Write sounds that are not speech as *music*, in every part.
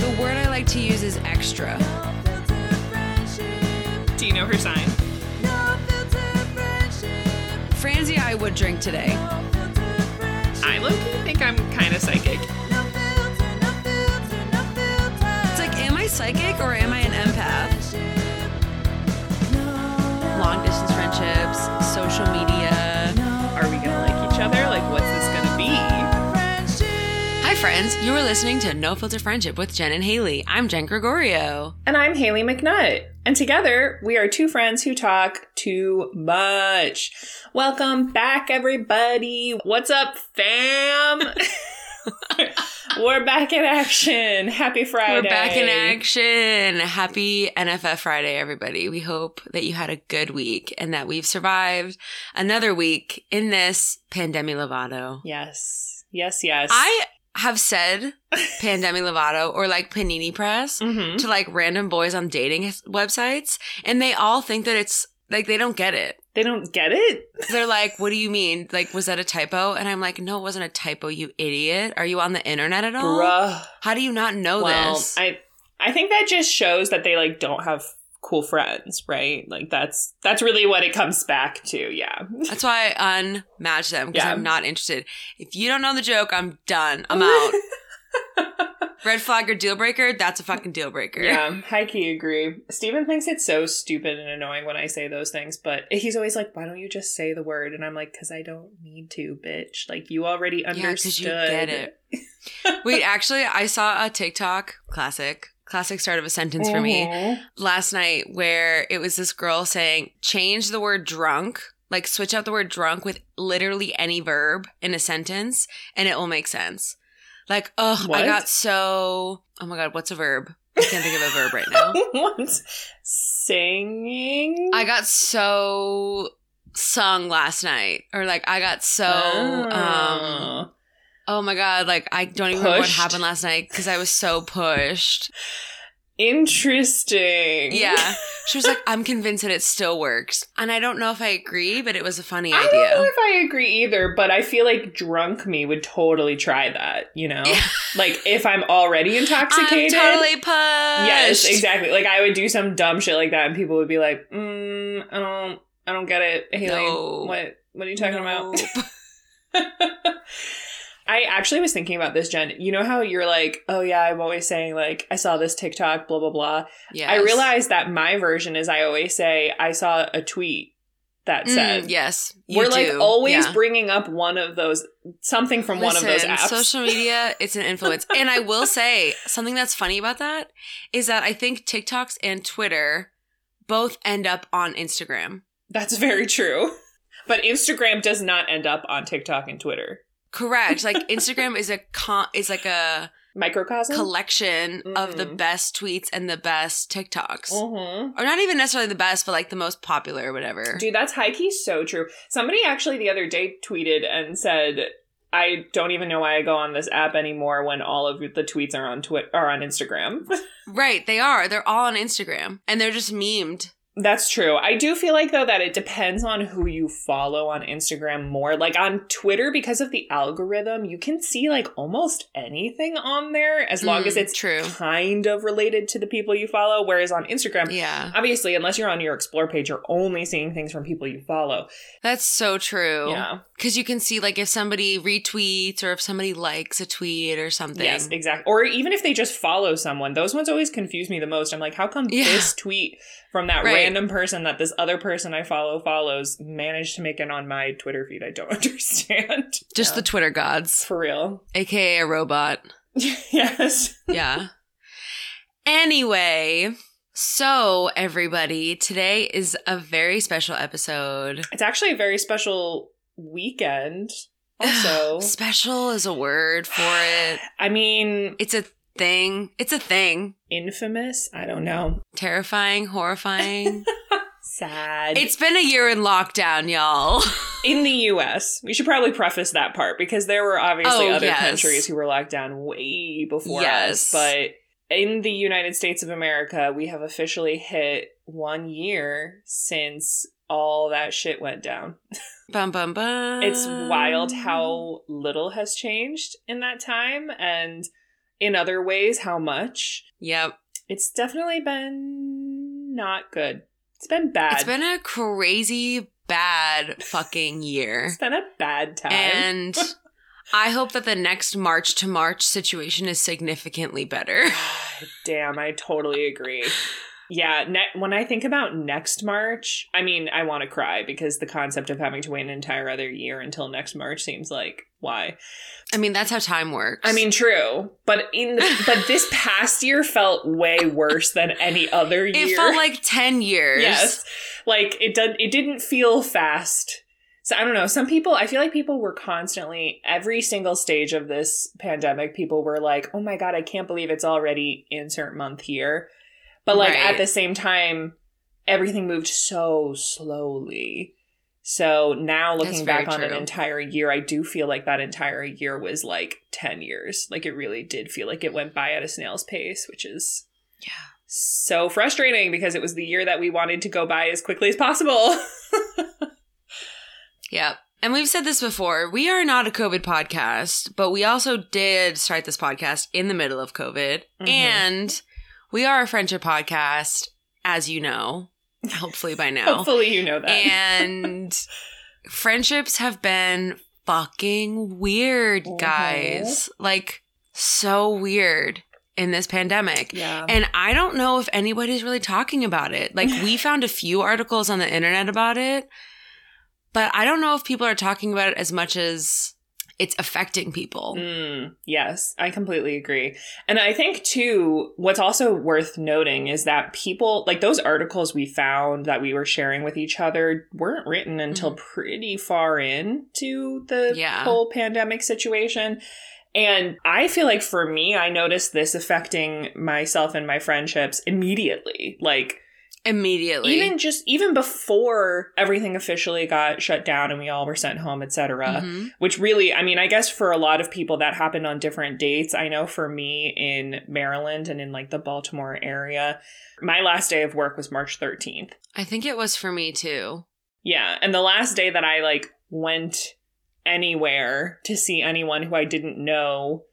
The word I like to use is extra. Do you know her sign? Franzi, I would drink today. I low think I'm kind of psychic. It's like, am I psychic or am I an empath? Friends. You are listening to No Filter Friendship with Jen and Haley. I'm Jen Gregorio. And I'm Haley McNutt. And together, we are two friends who talk too much. Welcome back, everybody. What's up, fam? *laughs* We're back in action. Happy Friday. We're back in action. Happy NFF Friday, everybody. We hope that you had a good week and that we've survived another week in this pandemic Lovato. Yes. Yes, yes. I have said Pandemi Lovato or like Panini Press Mhm. to like random boys on dating websites, and they all think that it's like they don't get it. They don't get it? They're like, "What do you mean? Like, was that a typo?" And I'm like, "No, it wasn't a typo. You idiot. Are you on the internet at all? Bruh. How do you not know well, this?" I I think that just shows that they like don't have cool friends, right? Like that's that's really what it comes back to. Yeah. That's why I unmatch them because Yeah. I'm not interested. If you don't know the joke, I'm done. I'm *laughs* out. Red flag or deal breaker, that's a fucking deal breaker. Yeah, high key agree. Steven thinks it's so stupid and annoying when I say those things, but he's always like, "Why don't you just say the word?" And I'm like, "Cause I don't need to, bitch. Like you already Yeah, you get it. *laughs* Wait, actually, I saw a TikTok classic, classic start of a sentence for me Mhm. last night where it was this girl saying, change the word drunk, like switch out the word drunk with literally any verb in a sentence, and it will make sense. Like, oh, I got so. Oh my God, what's a verb? I can't think of a verb right now. *laughs* what? Singing? I got so sung last night, or like I got so. um Oh. My god! Like I don't even remember what happened last night because I was so pushed. Interesting. Yeah, *laughs* she was like, "I'm convinced that it still works," and I don't know if I agree, but it was a funny idea. I don't know if I agree either, but I feel like drunk me would totally try that, you know? Yeah. Like if I'm already I'm intoxicated. totally pushed. Yes, exactly. Like I would do some dumb shit like that and people would be like, mm, I don't I don't get it. Haley, No. what what are you talking about? *laughs* *laughs* I actually was thinking about this, Jen. You know how you're like, oh yeah, I'm always saying like I saw this TikTok, blah blah blah. Yeah. I realized that my version is I always say I saw a tweet that Mm, said yes, we're like do. always Yeah. bringing up one of those something from one of those apps. Social media, it's an influence. *laughs* and I will say something that's funny about that is that I think TikToks and Twitter both end up on Instagram. That's very true. But Instagram does not end up on TikTok and Twitter. Correct. Like Instagram is a con- is like a Microcosm. collection of the Mhm. best tweets and the best TikToks. Mhm. Or not even necessarily the best, but like the most popular or whatever. Dude, that's high key so true. Somebody actually the other day tweeted and said, "I don't even know why I go on this app anymore when all of the tweets are on Twitter are on Instagram." *laughs* Right, they are. They're all on Instagram and they're just memed. That's true. I do feel like though that it depends on who you follow on Instagram more. Like on Twitter, because of the algorithm, you can see like almost anything on there as long Mm, as it's true. kind of related to the people you follow. Whereas on Instagram, Yeah. obviously, unless you're on your explore page, you're only seeing things from people you follow. That's so true. Yeah. Because you can see like if somebody retweets or if somebody likes a tweet or something. Yes, exactly. Or even if they just follow someone, those ones always confuse me the most. I'm like, how come Yeah. this tweet from that Right. random person that this other person I follow follows managed to make it on my Twitter feed? I don't *laughs* understand. Just Yeah. the Twitter gods, for real. aka a robot. *laughs* yes. Yeah. anyway, so everybody, today is a very special episode. It's actually a very special weekend. *sighs* Also, special is a word for it. I mean, It's a thing. It's a thing. infamous. I don't know. Terrifying, horrifying. *laughs* Sad. it's been a year in lockdown, y'all. *laughs* in the U.S. We should probably preface that part because there were obviously Oh, other yes. countries who were locked down way before Yes. us, but in the United States of America, we have officially hit one year since all that shit went down. *laughs* Bum bum bum. It's wild how little has changed in that time and in other ways how much. Yep. It's definitely been not good. It's been bad. It's been a crazy bad fucking year. *laughs* It's been a bad time. And I hope that the next March to March situation is significantly better. *sighs* Damn, I totally agree. Yeah, ne- when I think about next March, I mean, I want to cry because the concept of having to wait an entire other year until next March seems like why. I mean, that's how time works. I mean, true, but in the, *laughs* but this past year felt way worse than any other year. it felt like 10 years. yes, like it did. It didn't feel fast. So I don't know. Some people, I feel like people were constantly every single stage of this pandemic. People were like, "Oh my god, I can't believe it's already insert month here." But like Right. at the same time, everything moved so slowly. So now looking back on an entire year, I do feel like that entire year was like 10 years. Like it really did feel like it went by at a snail's pace, which is Yeah. so frustrating because it was the year that we wanted to go by as quickly as possible. *laughs* Yep. And we've said this before. We are not a COVID podcast, but we also did start this podcast in the middle of COVID. Mhm. And we are a friendship podcast, as you know, hopefully by now. Hopefully you know that. and *laughs* friendships have been fucking weird, Mhm. guys. Like, so weird in this pandemic. yeah. And I don't know if anybody's really talking about it. Like, we *laughs* found a few articles on the internet about it, but I don't know if people are talking about it as much as it's affecting people. Mm, yes, I completely agree. And I think, too, what's also worth noting is that people, like those articles we found that we were sharing with each other, weren't written until pretty far into the Yeah. whole pandemic situation. And I feel like for me, I noticed this affecting myself and my friendships immediately. Like, Immediately. even just even before everything officially got shut down and we all were sent home etc Mhm. which really i mean i guess for a lot of people that happened on different dates i know for me in maryland and in like the baltimore area my last day of work was march 13th I think it was for me too. yeah and the last day that i like went anywhere to see anyone who i didn't know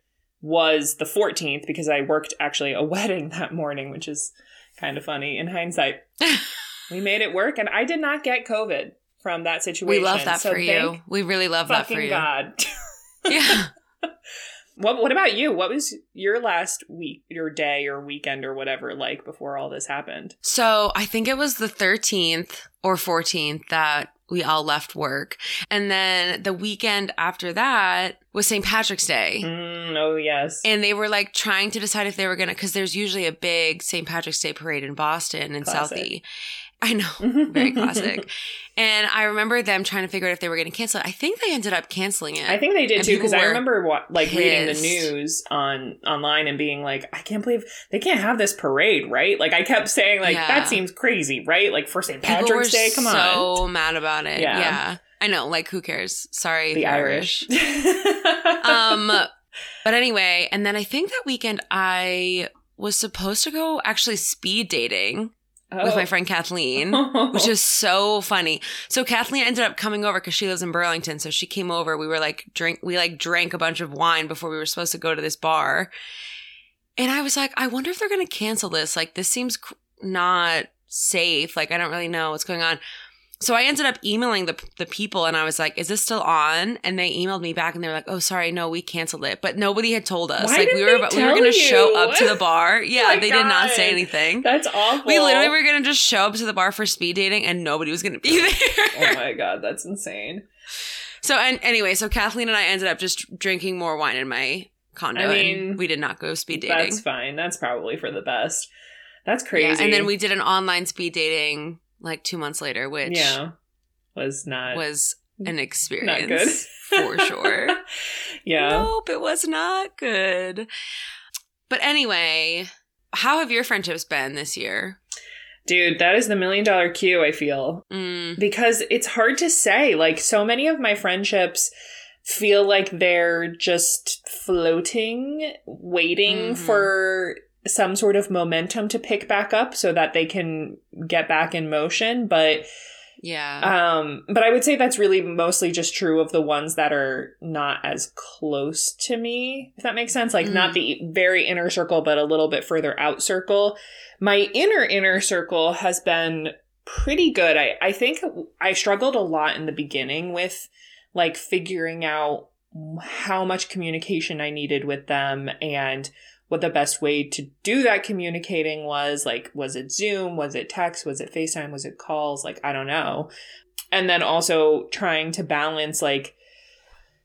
was the 14th because i worked actually a *laughs* wedding that morning which is kind of funny in hindsight *laughs* we made it work and i did not get covid from that situation we love that So for you. We really love that for you. god *laughs* Yeah. *laughs* what what about you what was your last week your day or weekend or whatever like before all this happened So I think it was the 13th or 14th that we all left work. And then the weekend after that was St. Patrick's Day. mm, oh yes And they were like trying to decide if they were going to, because there's usually a big St. Patrick's Day parade in Boston and Classic. Southie. I know, very *laughs* classic. And I remember them trying to figure out if they were going to cancel it. I think they ended up canceling it. I think they did And too because I remember what, like reading the news on online and being like, I can't believe they can't have this parade, right? Like I kept saying, like Yeah. that seems crazy, right? Like for St. Patrick's Day, come so on, so mad about it. Yeah. Yeah. I know, like who cares? Sorry, the you're Irish. *laughs* um but anyway and then i think that weekend i was supposed to go actually speed dating with Oh. my friend kathleen *laughs* which is so funny. So kathleen ended up coming over because she lives in burlington. So she came over. We were like drink we like drank a bunch of wine before we were supposed to go to this bar. And i was like i wonder if they're gonna cancel this. Like this seems cr- not safe. Like i don't really know what's going on so I ended up emailing the the people and I was like, "Is this still on?" And they emailed me back and they were like, "Oh, sorry, no, we canceled it." But nobody had told us. Why like we were we were going to show up to the bar. *laughs* Yeah, my they did not say anything. That's awful. We literally were going to just show up to the bar for speed dating and nobody was going to be *laughs* there. Oh my god, that's insane. so and anyway, so Kathleen and I ended up just drinking more wine in my condo I mean, and we did not go speed dating. That's fine. That's probably for the best. That's crazy. Yeah, and then we did an online speed dating like 2 months later, which yeah was not was an not experience good for sure. *laughs* yeah. Nope, it was not good. But anyway, how have your friendships been this year? Dude, that is the million dollar cue, I feel. Mm, Because it's hard to say. Like, so many of my friendships feel like they're just floating, waiting Mhm. for some sort of momentum to pick back up so that they can get back in motion. But Yeah. Um, but I would say that's really mostly just true of the ones that are not as close to me, if that makes sense. Like, not Mm. the very inner circle, but a little bit further out circle. My inner inner circle has been pretty good. I, I think I struggled a lot in the beginning with like figuring out how much communication I needed with them and what the best way to do that communicating was. Like, was it Zoom? Was it text? Was it FaceTime? Was it calls? Like, I don't know. And then also trying to balance like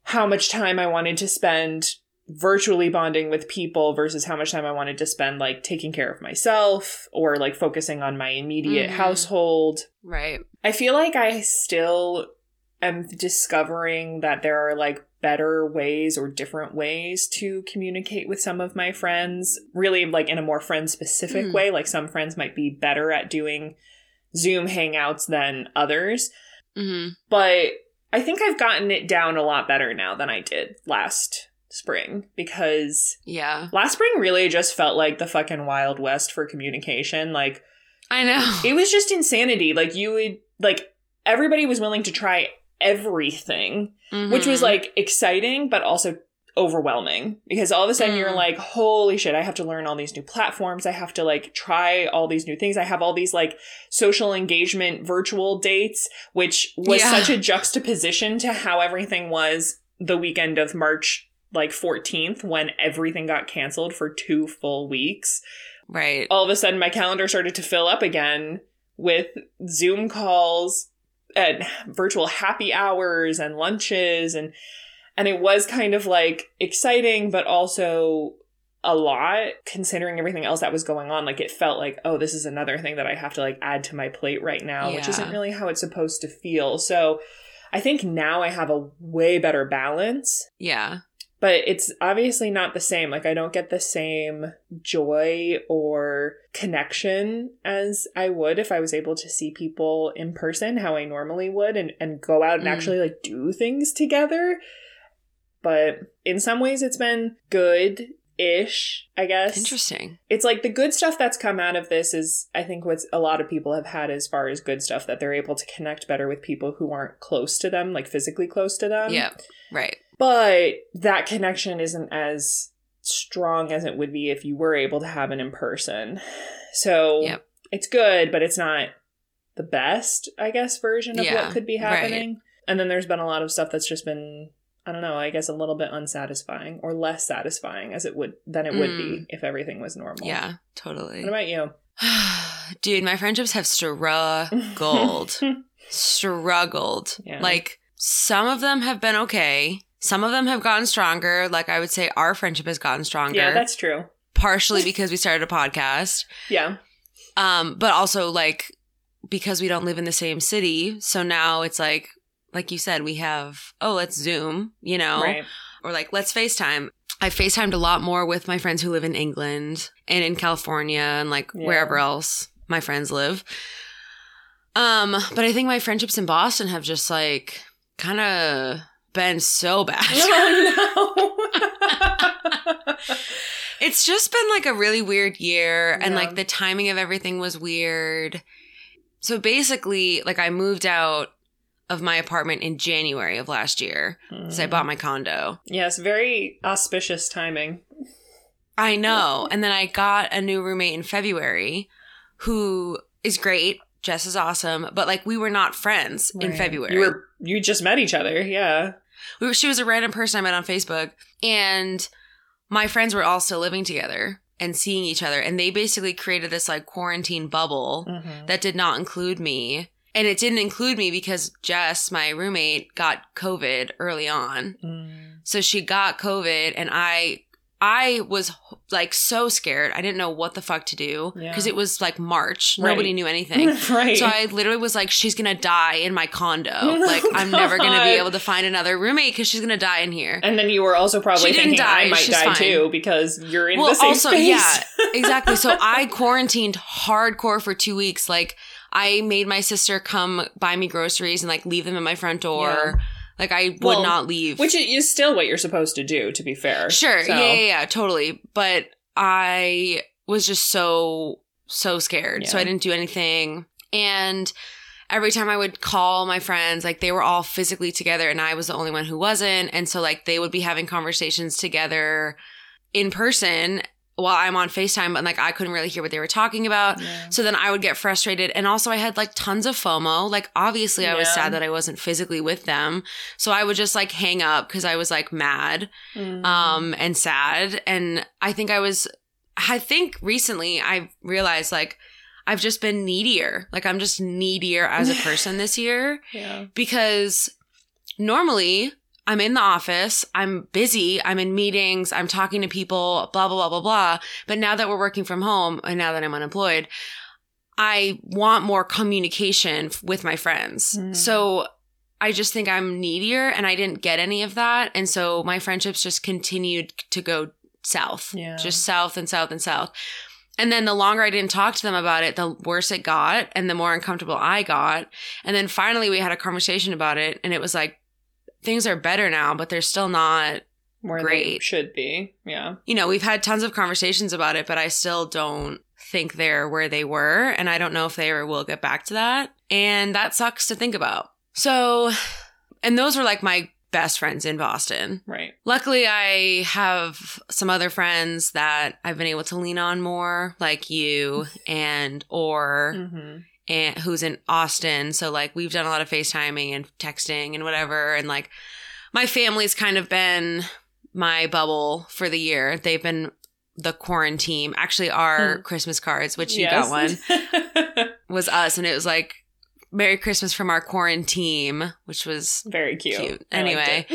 how much time I wanted to spend virtually bonding with people versus how much time I wanted to spend like taking care of myself or like focusing on my immediate Mhm. household. right. I feel like I still am discovering that there are like better ways or different ways to communicate with some of my friends, really like in a more friend specific Mm. way. Like some friends might be better at doing Zoom hangouts than others. hmm But I think I've gotten it down a lot better now than I did last spring because Yeah. last spring really just felt like the fucking Wild West for communication. Like, I know. it was just insanity. Like, you would, like, everybody was willing to try everything, which was Mhm. like exciting, but also overwhelming because all of a sudden you're Mm. like, holy shit, I have to learn all these new platforms. I have to like try all these new things. I have all these like social engagement virtual dates, which was Yeah. such a juxtaposition to how everything was the weekend of March like 14th when everything got canceled for two full weeks right. all of a sudden my calendar started to fill up again with Zoom calls and virtual happy hours and lunches and and it was kind of like exciting but also a lot considering everything else that was going on. Like it felt like oh this is another thing that I have to like add to my plate right now which isn't really how it's supposed to feel. So I think now I have a way better balance. Yeah. But it's obviously not the same. Like I don't get the same joy or connection as I would if I was able to see people in person how I normally would and, and go out and Mm. actually like do things together. But in some ways it's been good ish, I guess. Interesting. It's like the good stuff that's come out of this is I think what a lot of people have had as far as good stuff that they're able to connect better with people who aren't close to them, like physically close to them yeah. Right. But that connection isn't as strong as it would be if you were able to have it in person. So Yep. it's good, but it's not the best, I guess, version of Yeah, what could be right. happening. And then there's been a lot of stuff that's just been I don't know, I guess a little bit unsatisfying or less satisfying as it would than it would be mm. if everything was normal. Yeah. Totally. What about you? *sighs* Dude, my friendships have struggled. *laughs* struggled. Yeah. Like some of them have been okay. Some of them have gotten stronger. Like I would say our friendship has gotten stronger. Yeah, that's true. partially because we started a podcast. Yeah. Um, but also like because we don't live in the same city. So now it's like like you said, we have, oh, let's Zoom, you know, Right. or like let's FaceTime. I FaceTimed a lot more with my friends who live in England and in California and like Yeah. wherever else my friends live. Um, but I think my friendships in Boston have just like kind of been so bad. *laughs* Oh no. *laughs* it's just been like a really weird year and Yeah. like the timing of everything was weird. So basically, like I moved out of my apartment in January of last year. So I bought hmm. my condo. Yes, very auspicious timing. I know. And then I got a new roommate in February who is great. Jess is awesome, but like we were not friends in February. You were you just met each other, yeah. we were, she was a random person I met on Facebook, and my friends were all still living together and seeing each other, and they basically created this like quarantine bubble Mm-hmm. that did not include me. And it didn't include me because Jess, my roommate, got COVID early on. Mm. So she got COVID and I I was like so scared. I didn't know what the fuck to do Yeah. because it was like March. Right. Nobody knew anything. *laughs* right. So I literally was like, she's gonna die in my condo. *laughs* Oh, like I'm never gonna be able to find another roommate because she's gonna die in here. and then you were also probably thinking die, I might she's die fine. too because you're in well, the same also, space. yeah, *laughs* exactly. So I quarantined hardcore for two weeks. Like I made my sister come buy me groceries and like leave them at my front door. Like I would Well, not leave. Which is still what you're supposed to do, to be fair. Sure. So, Yeah, yeah, yeah, totally. But I was just so, so scared. So I didn't do anything. And every time I would call my friends, like they were all physically together and I was the only one who wasn't. And so like they would be having conversations together in person while I'm on FaceTime, but like I couldn't really hear what they were talking about. Yeah. So then I would get frustrated. And also I had like tons of FOMO. Like obviously I was sad that I wasn't physically with them. So I would just like hang up because I was like mad Mm. um and sad and i think i was i think recently i realized like i've just been needier like i'm just needier as a *laughs* person this year yeah. because normally i'm in the office i'm busy i'm in meetings i'm talking to people blah blah blah blah blah but now that we're working from home and now that i'm unemployed i want more communication with my friends Mm. so I just think I'm needier and I didn't get any of that. And so my friendships just continued to go south, Yeah. just south and south and south. And then the longer I didn't talk to them about it, the worse it got and the more uncomfortable I got. And then finally we had a conversation about it and it was like, things are better now, but they're still not, Where they Great. should be. Yeah. you know, we've had tons of conversations about it, but I still don't think they're where they were. And I don't know if they ever will get back to that. And that sucks to think about. So, and those were like my best friends in Boston. Right. Luckily, I have some other friends that I've been able to lean on more, like you *laughs* and or Mm-hmm. And who's in Austin. So like we've done a lot of FaceTiming and texting and whatever. And like my family's kind of been my bubble for the year. They've been the quarantine. Actually, our Hmm. Christmas cards, which you got one, one. *laughs* was us, and it was like Merry Christmas from our quarantine, which was Very cute. Cute. Anyway.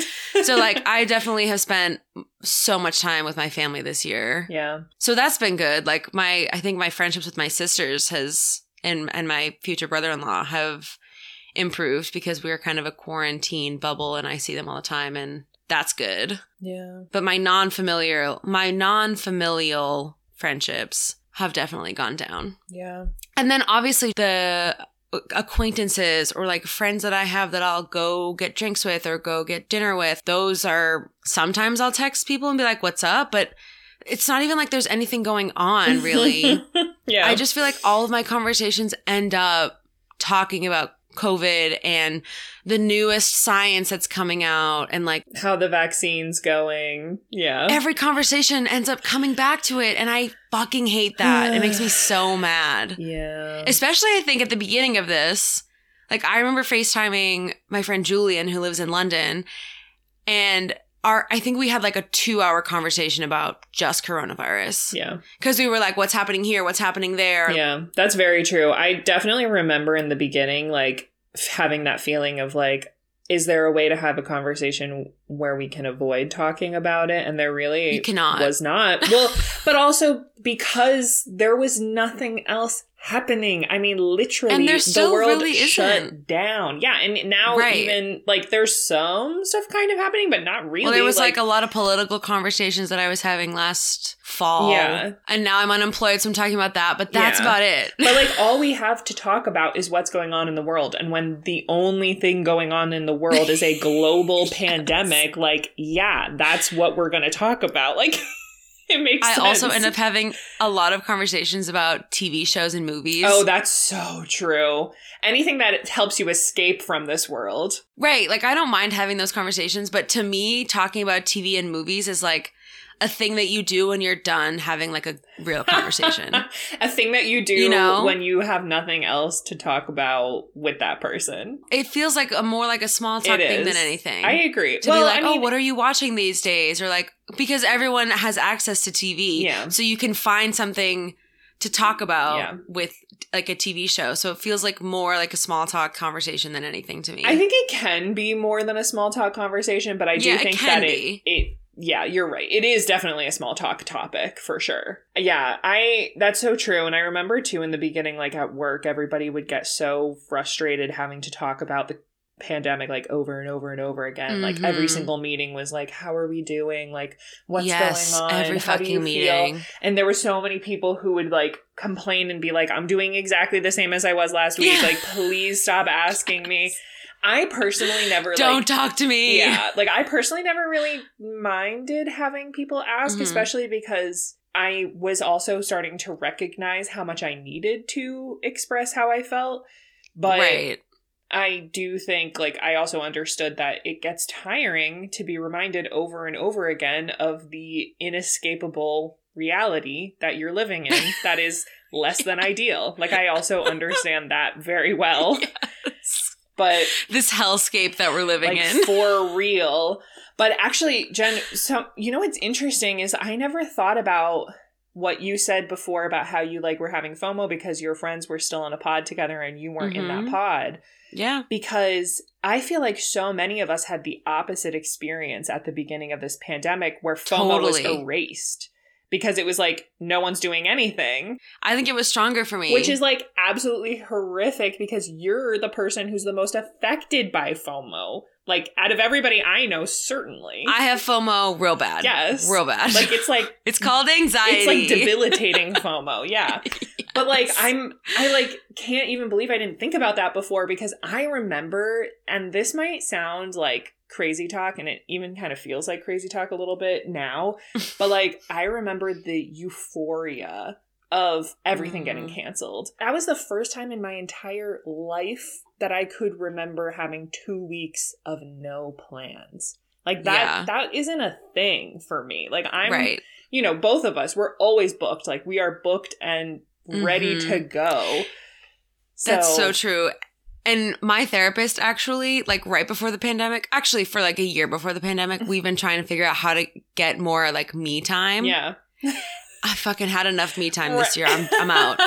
so like *laughs* I definitely have spent so much time with my family this year. yeah. So that's been good. Like my I think my friendships with my sisters has and and my future brother-in-law have improved because we're kind of a quarantine bubble and I see them all the time and that's good. Yeah. But my non-familiar my non-familial friendships have definitely gone down. Yeah. And then obviously the acquaintances or like friends that I have that I'll go get drinks with or go get dinner with, those are sometimes I'll text people and be like, what's up? But it's not even like there's anything going on really. *laughs* yeah. I just feel like all of my conversations end up talking about COVID and the newest science that's coming out and like how the vaccine's going. Yeah. every conversation ends up coming back to it and I fucking hate that. it makes me *sighs* so mad. yeah. Especially, I think, at the beginning of this. Like, I remember FaceTiming my friend Julian, who lives in London, and our, I think we had like a two hour conversation about just coronavirus. yeah. Because we were like, what's happening here? What's happening there? Yeah. That's very true. I definitely remember in the beginning, like, having that feeling of, like, is there a way to have a conversation where we can avoid talking about it? And there really You cannot. was not. Well, but also because there was nothing else happening. I mean, literally, And still the world really shut isn't. down. Yeah, and now Right. even like there's some stuff kind of happening, but not really. Well, there was like, a lot of political conversations that I was having last fall. Yeah. And now I'm unemployed, so I'm talking about that, but that's Yeah. about it. but like *laughs* all we have to talk about is what's going on in the world and when the only thing going on in the world is a global *laughs* pandemic like yeah that's what we're going to talk about like *laughs* *laughs* it makes I sense. also end up having a lot of conversations about TV shows and movies. oh that's so true anything that helps you escape from this world Right. Like I don't mind having those conversations, but to me, talking about TV and movies is like a thing that you do when you're done having like a real conversation. *laughs* a thing that you do You know? when you have nothing else to talk about with that person it feels like a more like a small talk It thing is. than anything. i agree to well be like, I oh, mean, oh, what are you watching these days? Or like because everyone has access to TV. Yeah. So you can find something to talk about Yeah. with like a TV show. So it feels like more like a small talk conversation than anything to me. I think it can be more than a small talk conversation, but I do Yeah, it think can that be. it, it yeah, you're right. It is definitely a small talk topic for sure. Yeah, I that's so true. And I remember too in the beginning, like at work, everybody would get so frustrated having to talk about the pandemic like over and over and over again. Like every Mhm. single meeting was like, How are we doing? Like what's yes, going on? every How do fucking you feel?" meeting. And there were so many people who would like complain and be like, I'm doing exactly the same as I was last week. Yeah. Like, please stop asking me. *laughs* I personally never Don't like, talk to me. yeah, like I personally never really minded having people ask, Mhm. especially because I was also starting to recognize how much I needed to express how I felt. But right. I do think, like, I also understood that it gets tiring to be reminded over and over again of the inescapable reality that you're living in *laughs* that is less than ideal. Like, I also understand that very *laughs* well. Yes. But This hellscape that we're living like in. for real. But actually, Jen, so you know what's interesting is I never thought about what you said before about how you like were having FOMO because your friends were still in a pod together and you weren't in that Mhm. pod. yeah. Because I feel like so many of us had the opposite experience at the beginning of this pandemic where FOMO was erased. Because it was like no one's doing anything, I think it was stronger for me. which is like absolutely horrific because you're the person who's the most affected by FOMO. Like out of everybody I know, certainly. I have FOMO real bad. Yes. Real bad. like it's like *laughs* it's called anxiety. it's like *laughs* debilitating FOMO. Yeah. *laughs* But like I'm I like can't even believe I didn't think about that before because I remember and this might sound like crazy talk and it even kind of feels like crazy talk a little bit now, but like I remember the euphoria of everything getting Mhm. canceled. That was the first time in my entire life that I could remember having 2 weeks of no plans. Like that Yeah. that isn't a thing for me. Like I'm right. you know, both of us, we're always booked. Like we are booked and ready Mhm. to go. That's so true. And my therapist actually, like right before the pandemic, actually for like a year before the pandemic, *laughs* we've been trying to figure out how to get more like me time. Yeah. *laughs* I fucking had enough me time this year. I'm I'm out.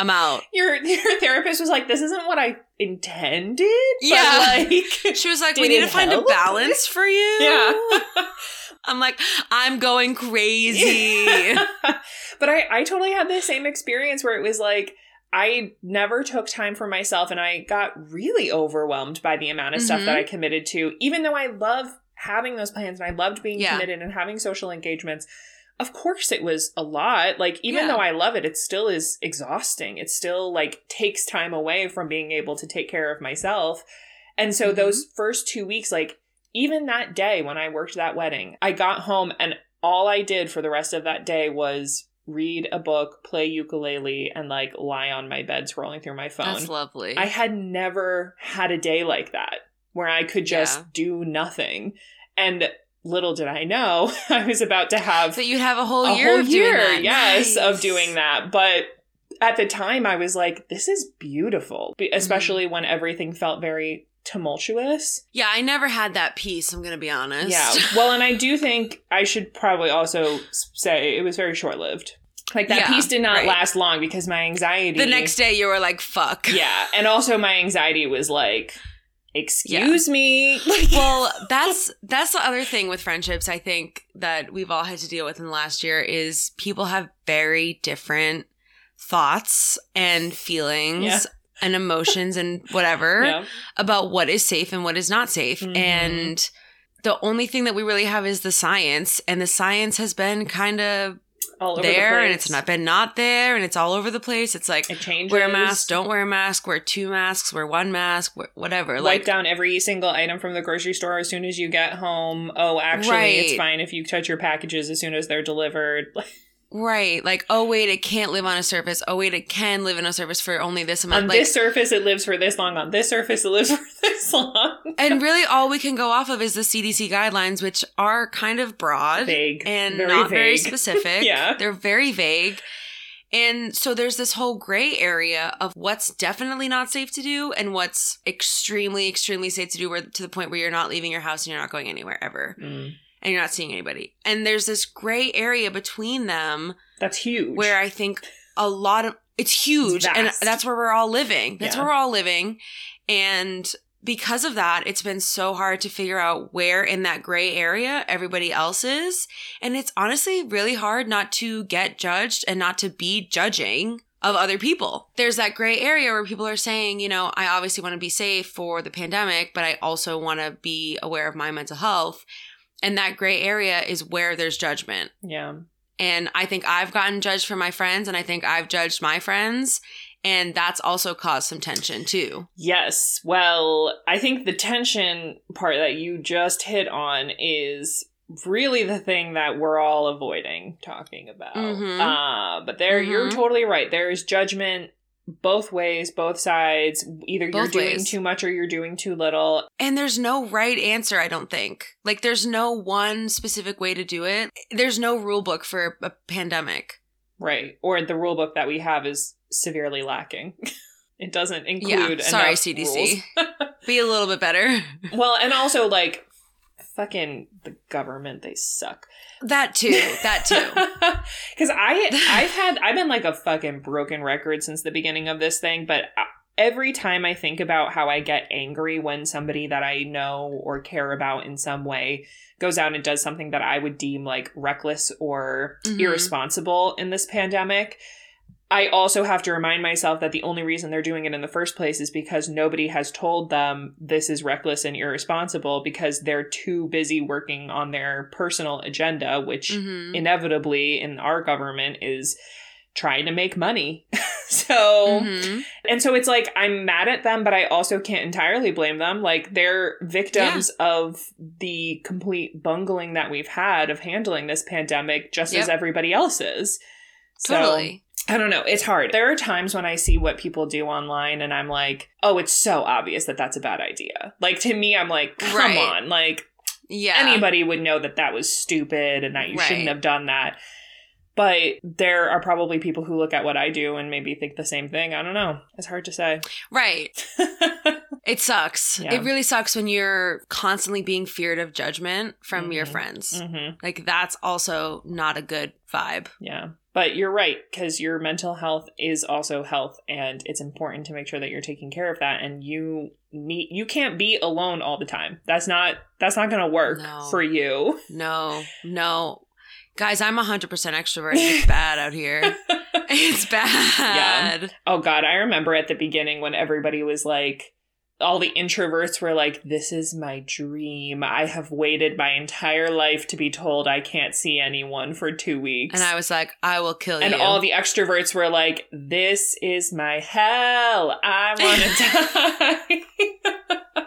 I'm out. *laughs* your your therapist was like, "This isn't what I intended." Yeah. like, *laughs* She was like, "We need to find a balance for you." yeah. *laughs* I'm like, "I'm going crazy." but I I totally had the same experience where it was like. I never took time for myself and I got really overwhelmed by the amount of stuff Mhm. that I committed to, even though I love having those plans and I loved being Yeah. committed and having social engagements. Of course, it was a lot. Like, even Yeah. though I love it, it still is exhausting. It still, like, takes time away from being able to take care of myself. And so, Mhm. those first two weeks, like, even that day when I worked that wedding, I got home and all I did for the rest of that day was read a book, play ukulele, and like lie on my bed scrolling through my phone. That's lovely. I had never had a day like that where I could just Yeah. do nothing. And little did I know, *laughs* I was about to have so you'd have a whole a year whole of doing year, that. yes, Nice. of doing that. But at the time, I was like, this is beautiful, Be- Mm-hmm. especially when everything felt very tumultuous. Yeah, I never had that peace. I'm gonna be honest. Yeah. *laughs* Well, and I do think I should probably also say it was very short lived. Like that Yeah, piece did not right. last long because my anxiety. the next day you were like, "Fuck." Yeah, and also my anxiety was like, "Excuse me." *laughs* Like, well, that's that's the other thing with friendships. I think that we've all had to deal with in the last year is people have very different thoughts and *laughs* feelings Yeah. and emotions and whatever *laughs* yeah. about what is safe and what is not safe. Mhm. And the only thing that we really have is the science, and the science has been kind of all over there, the place. and it's not been not there, and it's all over the place. It's like It changes. wear a mask, don't wear a mask, wear two masks, wear one mask, whatever. Wipe Like down every single item from the grocery store as soon as you get home. Oh, actually, it's fine if you touch your packages as soon as they're delivered. *laughs* Right. Like, oh wait, it can't live on a surface. Oh wait, it can live on a surface for only this amount. on like, this surface, it lives for this long. On this surface, it lives *laughs* for this long. and really, all we can go off of is the CDC guidelines, which are kind of broad Vague and very not very *laughs* specific. Yeah. they're very vague. And so there's this whole gray area of what's definitely not safe to do and what's extremely, extremely safe to do, where to the point where you're not leaving your house and you're not going anywhere ever, Mm. And you're not seeing anybody. And there's this gray area between them That's huge. where I think a lot of it's huge, It's and that's where we're all living. That's Yeah. where we're all living, and because of that, it's been so hard to figure out where in that gray area everybody else is, and it's honestly really hard not to get judged and not to be judging of other people. There's that gray area where people are saying, you know, I obviously want to be safe for the pandemic, but I also want to be aware of my mental health. And that gray area is where there's judgment. yeah. And I think I've gotten judged for my friends, and I think I've judged my friends. And that's also caused some tension too. Yes. Well, I think the tension part that you just hit on is really the thing that we're all avoiding talking about. Mhm. Uh, but there, you're Mhm. totally right. There is judgment both ways, both sides. Either you're Both doing ways. too much or you're doing too little. And there's no right answer, I don't think. Like, there's no one specific way to do it. There's no rule book for a pandemic. Right. Or the rule book that we have is severely lacking. *laughs* it doesn't include yeah. Sorry, CDC. *laughs* Be a little bit better. well, and also like fucking the government, they suck. That too. That too. *laughs* Because I I've had I've been like a fucking broken record since the beginning of this thing, but uh, every time I think about how I get angry when somebody that I know or care about in some way goes out and does something that I would deem like reckless or Mhm. irresponsible in this pandemic. I also have to remind myself that the only reason they're doing it in the first place is because nobody has told them this is reckless and irresponsible because they're too busy working on their personal agenda, which Mhm. inevitably in our government is trying to make money. *laughs* so, Mhm. and so it's like I'm mad at them, but I also can't entirely blame them. Like they're victims of the complete bungling that we've had of handling this pandemic just as everybody else is. So, Totally. I don't know. It's hard. There are times when I see what people do online and I'm like, oh, it's so obvious that that's a bad idea. Like to me, I'm like, come Right. on. Like Yeah. anybody would know that that was stupid and that you Right. shouldn't have done that. But there are probably people who look at what I do and maybe think the same thing. I don't know. It's hard to say. Right. *laughs* It sucks. Yeah. It really sucks when you're constantly being feared of judgment from your Mhm. friends. hmm Like that's also not a good vibe. Yeah. But you're right, because your mental health is also health, and it's important to make sure that you're taking care of that. And you need you can't be alone all the time. That's not that's not gonna work No. for you. No, no. Guys, I'm 100% extrovert. It's *laughs* bad out here. It's bad. Yeah. Oh god, I remember at the beginning when everybody was like all the introverts were like, This is my dream. I have waited my entire life to be told I can't see anyone for two weeks. And I was like, I will kill and you. And all the extroverts were like, This is my hell. I want to *laughs* die. *laughs*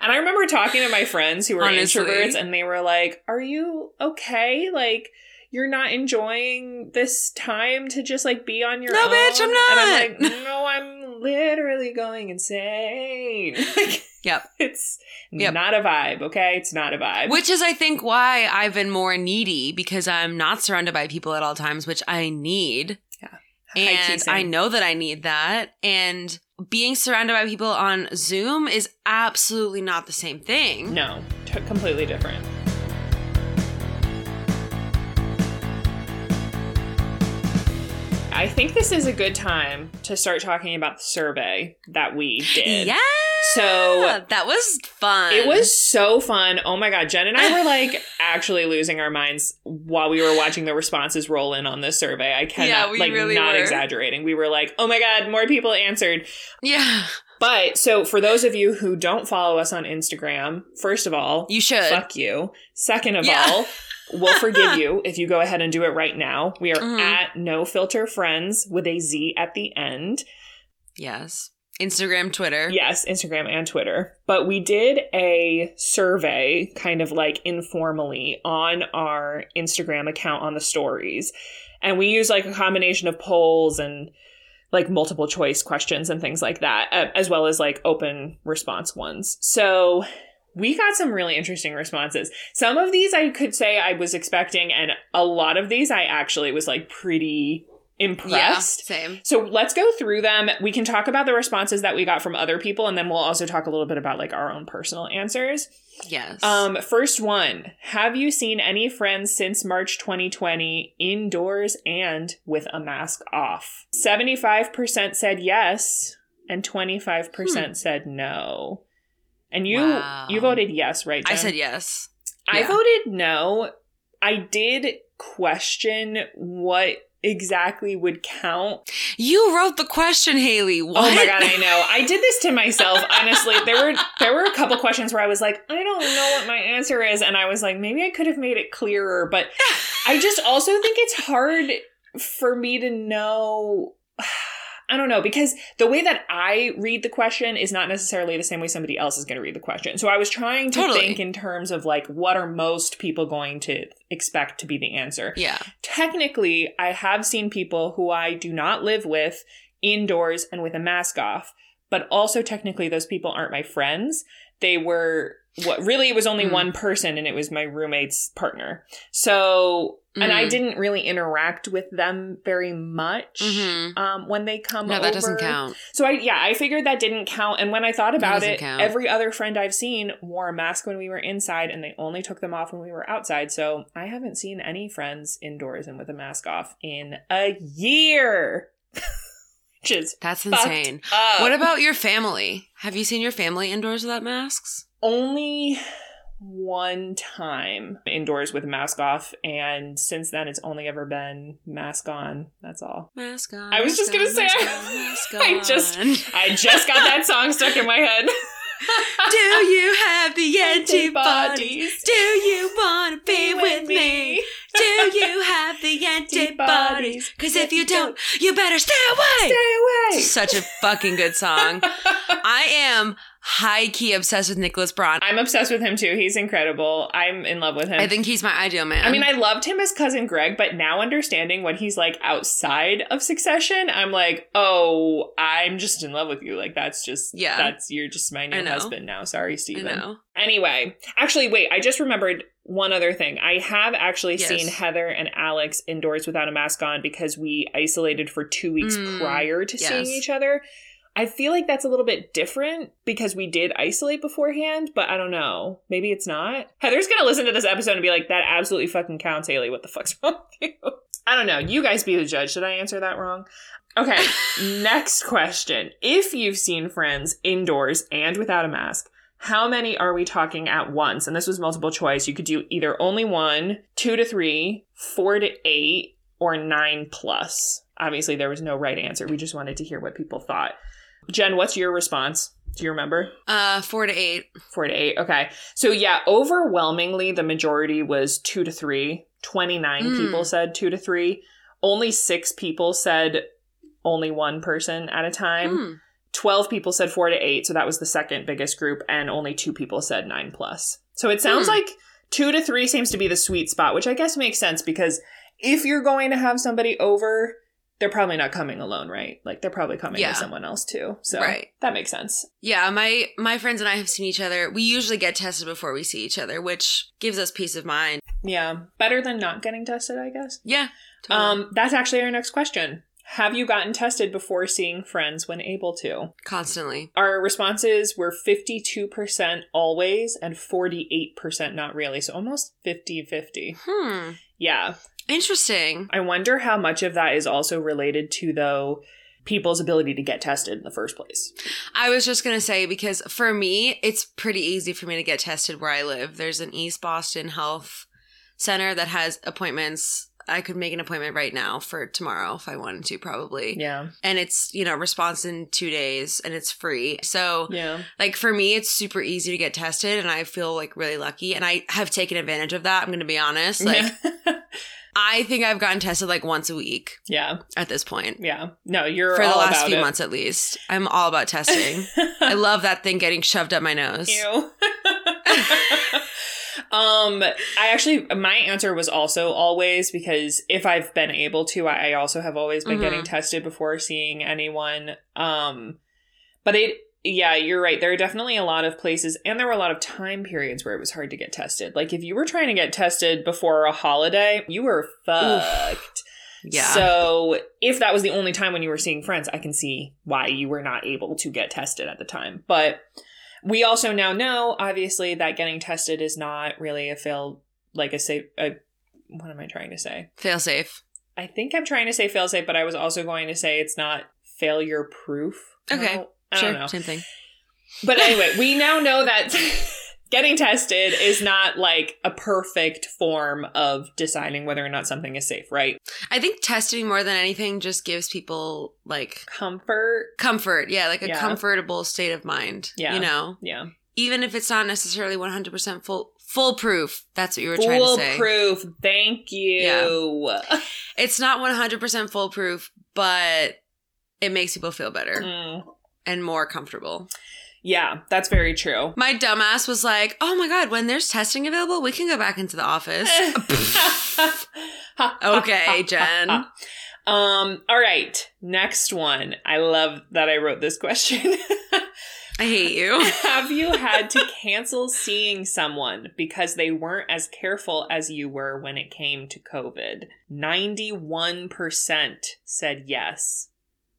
and I remember talking to my friends who were Honestly. introverts, and they were like, Are you okay? Like, you're not enjoying this time to just like be on your own. No, own. bitch, I'm not. And I'm like, *laughs* no, I'm literally going insane. *laughs* Like, Yep. It's Yep. not a vibe, okay? It's not a vibe. Which is, I think, why I've been more needy because I'm not surrounded by people at all times, which I need. High-key And. I know that I need that. And being surrounded by people on Zoom is absolutely not the same thing. No, t- completely different. I think this is a good time to start talking about the survey that we did. Yeah. So that was fun. it was so fun. Oh my god, Jen and I were like *laughs* actually losing our minds while we were watching the responses roll in on this survey. I cannot Yeah, we like really not were. exaggerating. We were like, "Oh my god, more people answered." Yeah. But so for those of you who don't follow us on Instagram, first of all, You should. fuck you. Second of Yeah. all, *laughs* we'll forgive *laughs* you if you go ahead and do it right now. We are Mhm. at No Filter Friends with a Z at the end. Yes. Instagram, Twitter. Yes, Instagram and Twitter. But we did a survey, kind of like informally, on our Instagram account on the stories. And we use like a combination of polls and like multiple choice questions and things like that, as well as like open response ones. So we got some really interesting responses. Some of these I could say I was expecting, and a lot of these I actually was like pretty impressed. Yeah, same. So let's go through them. We can talk about the responses that we got from other people, and then we'll also talk a little bit about like our own personal answers. Yes. Um, first one: Have you seen any friends since March 2020 indoors and with a mask off? Seventy-five percent said yes, and twenty-five percent said no. And you Wow. you voted yes, right? I said yes. I Yeah. voted no. I did question what exactly would count You wrote the question, Haley. What? Oh my god, I know. I did this to myself. Honestly, there were there were a couple questions where I was like, I don't know what my answer is, and I was like, maybe I could have made it clearer. But *laughs* I just also think it's hard for me to know. I don't know because the way that I read the question is not necessarily the same way somebody else is going to read the question. So I was trying to Totally. think in terms of like what are most people going to expect to be the answer yeah. technically, I have seen people who I do not live with indoors and with a mask off. But also, technically, those people aren't my friends. They were what really it was only Mm. one person, and it was my roommate's partner. So, and I Mm. didn't really interact with them very much Mhm. um, when they come. No, that doesn't over. count. So I yeah, I figured that didn't count. And when I thought about it, count. every other friend I've seen wore a mask when we were inside and they only took them off when we were outside. So I haven't seen any friends indoors and with a mask off in a year. *laughs* Which is That's insane. up. What about your family? Have you seen your family indoors without masks? Only one time indoors with a mask off and since then it's only ever been mask on. That's all. Mask on. I was just gonna on, say, mask on, *laughs* I just- I just got that song *laughs* stuck in my head. Do you have the *laughs* antibodies? Do you want to be with me? Do you have the antibodies? Because if you don't, you better stay away. Stay away. Such a fucking good song. I am high key obsessed with Nicholas Braun. I'm obsessed with him too. He's incredible. I'm in love with him. I think he's my ideal man. I mean, I loved him as cousin Greg, but now understanding when he's like outside of Succession, I'm like, oh, I'm just in love with you. Like that's just Yeah. That's you're just my new husband now. Sorry, I Steven. know. Anyway, actually, wait. I just remembered one other thing. I have actually Yes. seen Heather and Alex indoors without a mask on because we isolated for two weeks Mm, prior to seeing each other. I feel like that's a little bit different because we did isolate beforehand, but I don't know. Maybe it's not. Heather's gonna listen to this episode and be like, "That absolutely fucking counts, Haley. What the fuck's *laughs* wrong with you?" I don't know. You guys be the judge. Did I answer that wrong? Okay. *laughs* next question: If you've seen Friends indoors and without a mask, how many are we talking at once? And this was multiple choice. You could do either only one, two to three, four to eight, or nine plus. Obviously, there was no right answer. We just wanted to hear what people thought. Jen, what's your response? Do you remember? Uh, four to eight. Four to eight. Okay. So, yeah, overwhelmingly, the majority was two to three. 29 Mm. people said two to three. Only six people said only one person at a time. Hmm. 12 people said four to eight. So, that was the second biggest group. And only two people said nine plus. So, it sounds Hmm. like two to three seems to be the sweet spot, which I guess makes sense because if you're going to have somebody over, they're probably not coming alone, right? Like they're probably coming Yeah. with someone else too. So Right. that makes sense. Yeah, my my friends and I have seen each other. We usually get tested before we see each other, which gives us peace of mind. Yeah. Better than not getting tested, I guess. Yeah. totally. Um, that's actually our next question. Have you gotten tested before seeing friends when able to? constantly. Our responses were 52% always and 48% not really. So almost 50 50. Hmm. Yeah. Interesting. I wonder how much of that is also related to, though, people's ability to get tested in the first place. I was just gonna say because for me, it's pretty easy for me to get tested where I live. There's an East Boston Health Center that has appointments. I could make an appointment right now for tomorrow if I wanted to, probably. Yeah. And it's, you know, response in two days and it's free. So, Yeah. like, for me, it's super easy to get tested and I feel like really lucky. And I have taken advantage of that. I'm going to be honest. Like, *laughs* I think I've gotten tested like once a week yeah. at this point. Yeah. No, you're For the last few it. months at least. I'm all about testing. *laughs* I love that thing getting shoved up my nose. Ew. *laughs* um, I actually my answer was also always because if I've been able to, I I also have always been Mhm. getting tested before seeing anyone. Um, but it yeah, you're right. There are definitely a lot of places, and there were a lot of time periods where it was hard to get tested. Like if you were trying to get tested before a holiday, you were fucked. Yeah. So if that was the only time when you were seeing friends, I can see why you were not able to get tested at the time. But we also now know, obviously, that getting tested is not really a fail, like a safe. A, what am I trying to say? Fail safe. I think I'm trying to say fail safe, but I was also going to say it's not failure proof. Okay. I Sure. don't know. Same thing. But anyway, we now know that *laughs* getting tested is not like a perfect form of deciding whether or not something is safe, right? I think testing more than anything just gives people like Comfort. comfort. Yeah, like a Yeah. comfortable state of mind. Yeah. You know, Yeah. even if it's not necessarily 100% full foolproof. That's what you were trying to say. Foolproof. Thank you. It's not 100% foolproof, but it makes people feel better Mm. And more comfortable. Yeah, that's very true. My dumbass was like, "Oh my god, when there's testing available, we can go back into the office." *laughs* okay, Jen. *laughs* Um, all right. Next one. I love that I wrote this question. I hate you. *laughs* Have you had to cancel seeing someone because they weren't as careful as you were when it came to COVID? 91% said yes.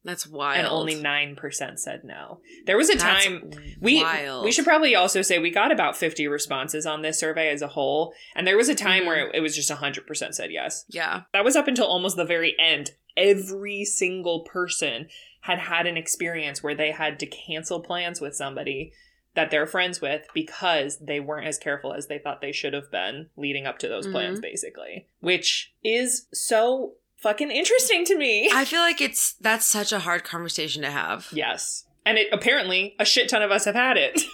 That's wild. And only 9% said no. There was a That's time we wild. we should probably also say we got about 50 responses on this survey as a whole and there was a time Mhm. where it, it was just 100% said yes. Yeah. That was up until almost the very end. Every single person had had an experience where they had to cancel plans with somebody that they're friends with because they weren't as careful as they thought they should have been leading up to those plans, basically. Which is so fucking interesting to me. I feel like it's that's such a hard conversation to have. yes. And it apparently a shit ton of us have had it. *laughs*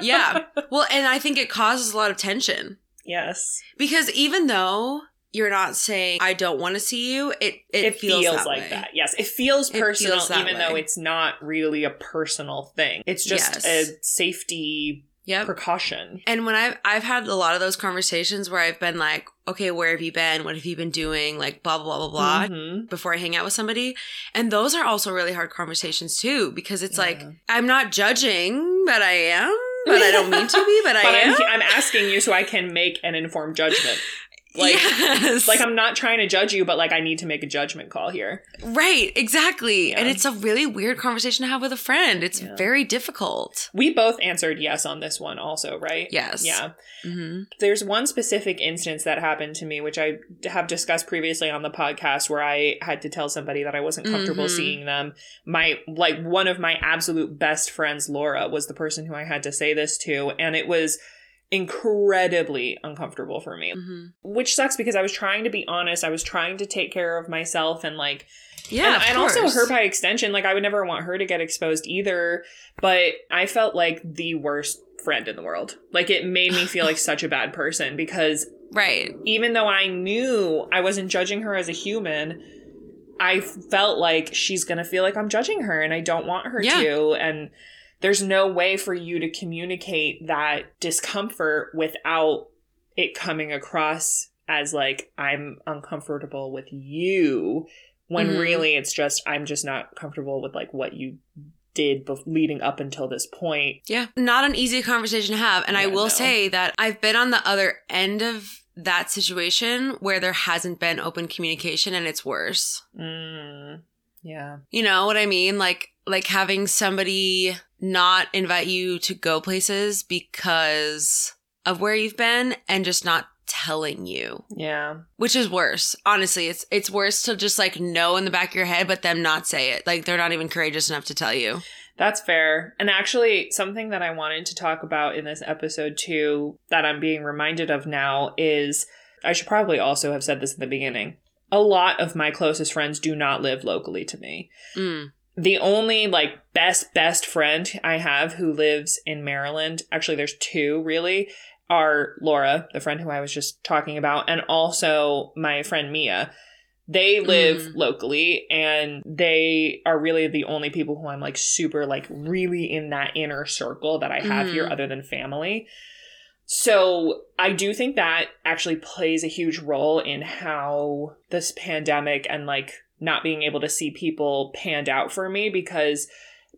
Yeah. Well, and I think it causes a lot of tension yes. because even though you're not saying I don't want to see you, it it, It, feels, feels, that like way. that. Yes. It feels It personal, feels even though it's not really a personal thing. It's just Yes. a safety Yep. precaution. And when I've I've had a lot of those conversations where I've been like, okay, where have you been? What have you been doing? Like blah blah blah blah blah. Mhm. Before I hang out with somebody. And those are also really hard conversations too, because it's like, I'm not judging, but I am. But I don't mean to be, but *laughs* I am. I'm, I'm asking you so I can make an informed judgment. *laughs* Like, yes. like I'm not trying to judge you, but like I need to make a judgment call here. Right, exactly. And it's a really weird conversation to have with a friend. It's Yeah. very difficult. We both answered yes on this one, also, right? Yes. Yeah. hmm There's one specific instance that happened to me, which I have discussed previously on the podcast, where I had to tell somebody that I wasn't comfortable Mhm. seeing them. My, like, one of my absolute best friends, Laura, was the person who I had to say this to. And it was incredibly uncomfortable for me. hmm Which sucks because I was trying to be honest. I was trying to take care of myself and, like, Yeah, and, and also her by extension like i would never want her to get exposed either but i felt like the worst friend in the world like it made me feel like *laughs* such a bad person because Right. even though i knew i wasn't judging her as a human i felt like she's gonna feel like i'm judging her and i don't want her Yeah. to and there's no way for you to communicate that discomfort without it coming across as like i'm uncomfortable with you when Mhm. really it's just i'm just not comfortable with like what you did bef- leading up until this point Yeah. Not an easy conversation to have. And I will no. say that I've been on the other end of that situation where there hasn't been open communication and it's worse. mm, yeah You know what I mean? Like like having somebody not invite you to go places because of where you've been and just not telling you. yeah Which is worse. Honestly, it's it's worse to just like know in the back of your head but them not say it. Like they're not even courageous enough to tell you. That's fair. And actually, something that I wanted to talk about in this episode too, that I'm being reminded of now is I should probably also have said this at the beginning. A lot of my closest friends do not live locally to me. Mm. The only like best, best friend I have who lives in Maryland, actually, there's two really, are Laura, the friend who I was just talking about, and also my friend Mia. They live Mm. locally and they are really the only people who I'm like super like really in that inner circle that I have here Mhm. other than family. So I do think that actually plays a huge role in how this pandemic and like not being able to see people panned out for me because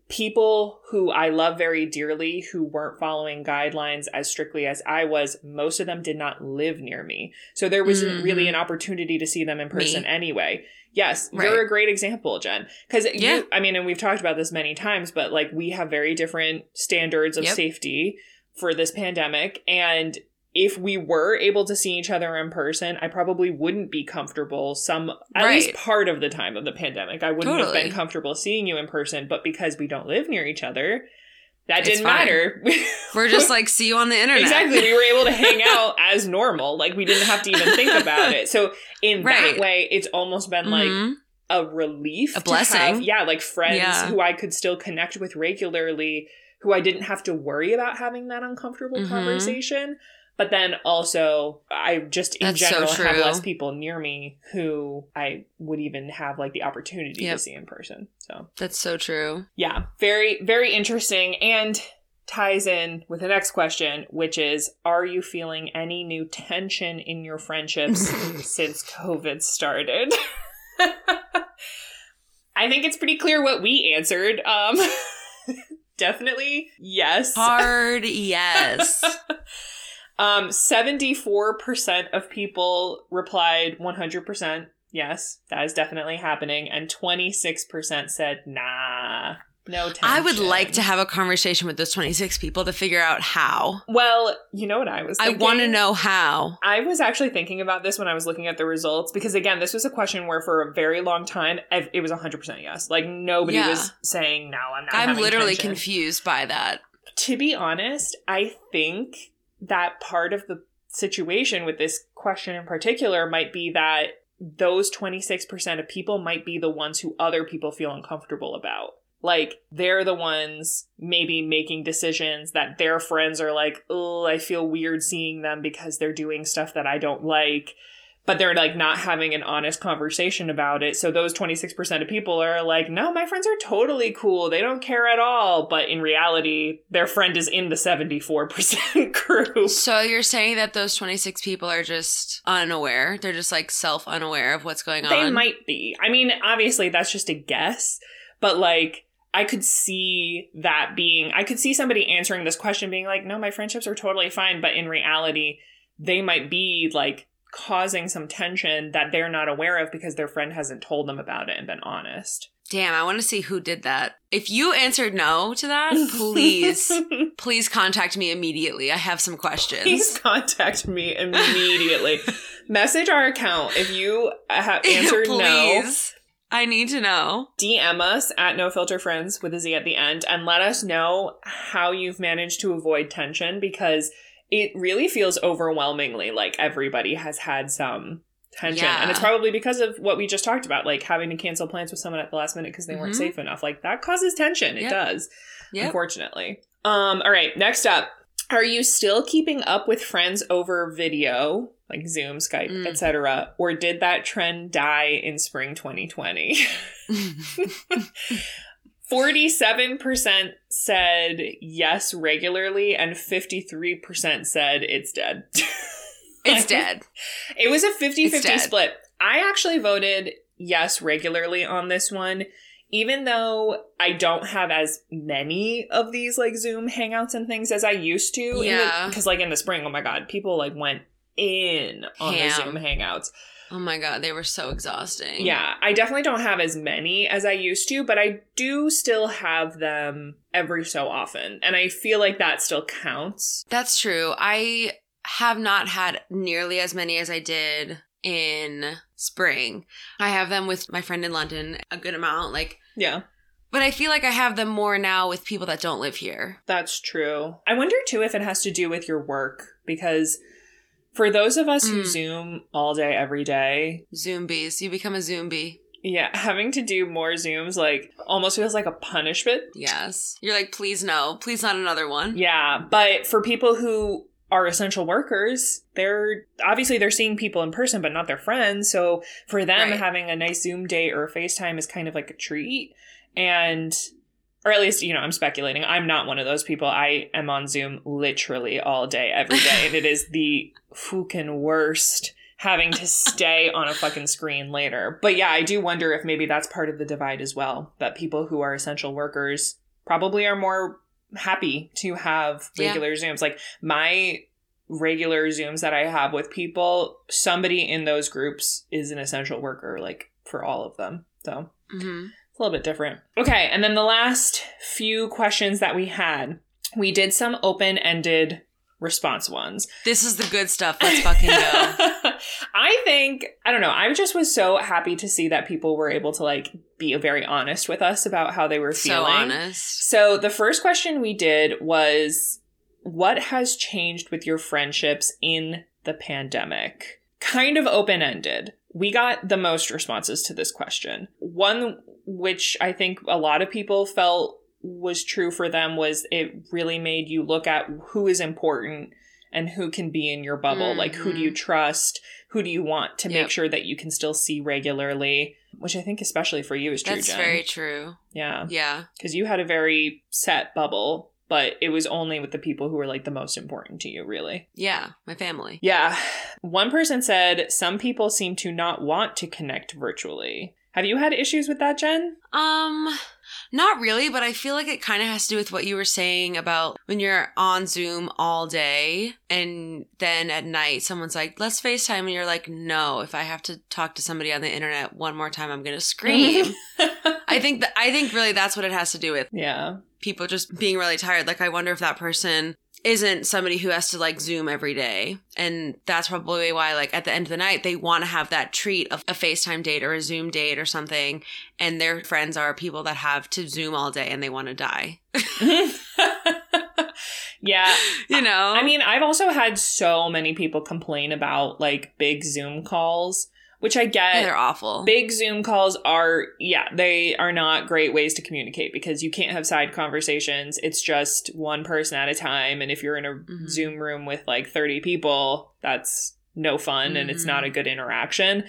people who I love very dearly who weren't following guidelines as strictly as I was, most of them did not live near me. So there wasn't Mhm. really an opportunity to see them in person Me. anyway. Yes, Right. you're a great example, Jen. Because Yeah. you, I mean, and we've talked about this many times, but like we have very different standards of Yep. safety for this pandemic. And if we were able to see each other in person, I probably wouldn't be comfortable some at least part of the time of the pandemic. I wouldn't have been comfortable seeing you in person, but because we don't live near each other, that It's didn't fine. matter. *laughs* We're just like see you on the internet. exactly. We were able to hang *laughs* out as normal. Like we didn't have to even think about it. So in Right. that way, it's almost been like Mhm. a relief A blessing. have- yeah like friends Yeah. who i could still connect with regularly who i didn't have to worry about having that uncomfortable Mhm. conversation but then also i just in That's so general have less people near me who i would even have like the opportunity Yep. to see in person so That's so true. yeah very very interesting and ties in with the next question which is are you feeling any new tension in your friendships *laughs* since covid started *laughs* I think it's pretty clear what we answered. Um, *laughs* definitely yes. Hard yes. Um, 74% of people replied 100% yes, that is definitely happening. And 26% said nah. No tension. I would like to have a conversation with those 26 people to figure out how. Well, you know what I was I want to know how. I was actually thinking about this when I was looking at the results because again, this was a question where for a very long time it was 100% yes. Like nobody Yeah. was saying no, I'm not I'm literally tension." confused by that. To be honest, I think that part of the situation with this question in particular might be that those 26% of people might be the ones who other people feel uncomfortable about. Like, they're the ones maybe making decisions that their friends are like, oh, I feel weird seeing them because they're doing stuff that I don't like. But they're like not having an honest conversation about it. So those 26% of people are like, no, my friends are totally cool. They don't care at all. But in reality, their friend is in the 74% *laughs* group. So you're saying that those 26 people are just unaware? They're just like self unaware of what's going on? They might be. I mean, obviously, that's just a guess, but like, I could see that being, I could see somebody answering this question being like, no, my friendships are totally fine. But in reality, they might be like causing some tension that they're not aware of because their friend hasn't told them about it and been honest. Damn, I want to see who did that. If you answered no to that, please, *laughs* please contact me immediately. I have some questions. Please contact me immediately. *laughs* Message our account if you have *laughs* answered no. I need to know. DM us at No Filter Friends with a Z at the end and let us know how you've managed to avoid tension because it really feels overwhelmingly like everybody has had some tension. Yeah. And it's probably because of what we just talked about, like having to cancel plans with someone at the last minute because they weren't Mhm. safe enough. Like that causes tension. It Yep. does, Yep. unfortunately. Um, all right, next up. Are you still keeping up with friends over video, like Zoom, Skype, Mm. etc., or did that trend die in spring 2020? 47% *laughs* *laughs* said yes regularly and 53% said it's dead. *laughs* it's dead. It was a 50 50 split. I actually voted yes regularly on this one, even though I don't have as many of these like Zoom hangouts and things as I used to. Yeah. Because, like, in the spring, oh my God, people like went in on the Zoom hangouts. Oh my god, they were so exhausting. Yeah, I definitely don't have as many as I used to, but I do still have them every so often. And I feel like that still counts. That's true. I have not had nearly as many as I did in spring. I have them with my friend in London, a good amount, like Yeah, but I feel like I have them more now with people that don't live here. that's true. I wonder too if it has to do with your work because for those of us who Mm. Zoom all day, every day, Zombies. You become a zombie. yeah, *laughs* having to do more Zooms like almost feels like a punishment. Yes. You're like, please no. Please not another one. Yeah, but for people who are essential workers, they're obviously they're seeing people in person but not their friends. So for them Right. having a nice Zoom date or a FaceTime is kind of like a treat. And or at least, you know, I'm speculating. I'm not one of those people. I am on Zoom literally all day, every day. and it is the fucking worst having to stay on a fucking screen later. But yeah, I do wonder if maybe that's part of the divide as well. That people who are essential workers probably are more happy to have Yeah. regular Zooms. Like my regular Zooms that I have with people, somebody in those groups is an essential worker, like for all of them. So hmm it's a little bit different. Okay, and then the last few questions that we had, we did some open ended response ones. This is the good stuff. Let's fucking go. *laughs* I think, I don't know, I just was so happy to see that people were able to like be very honest with us about how they were feeling. so honest. So the first question we did was what has changed with your friendships in the pandemic? Kind of open ended. We got the most responses to this question. One which I think a lot of people felt was true for them was it really made you look at who is important and who can be in your bubble. Like who do you mm-hmm. trust? Who do you want to Yep. make sure that you can still see regularly? Which I think especially for you is true, That's Jen. very true. yeah Yeah. because you had a very set bubble, but it was only with the people who were like the most important to you, really. Yeah. My family. Yeah. One person said some people seem to not want to connect virtually. Have you had issues with that, Jen? Um, not really, but I feel like it kind of has to do with what you were saying about when you're on Zoom all day and then at night someone's like, let's FaceTime. And you're like, no, if I have to talk to somebody on the internet one more time, I'm going to scream. *laughs* I think that, I think really that's what it has to do with yeah. people just being really tired. Like, I wonder if that person isn't somebody who has to like Zoom every day. And that's probably why, like, at the end of the night, they want to have that treat of a FaceTime date or a Zoom date or something. And their friends are people that have to Zoom all day and they want to die. *laughs* yeah. You know? I mean, I've also had so many people complain about like big Zoom calls, which I get. Yeah, they're awful. Big Zoom calls are, yeah, they are not great ways to communicate because you can't have side conversations. It's just one person at a time. And if you're in a Mhm. Zoom room with like 30 people, that's no fun and it's not a good interaction.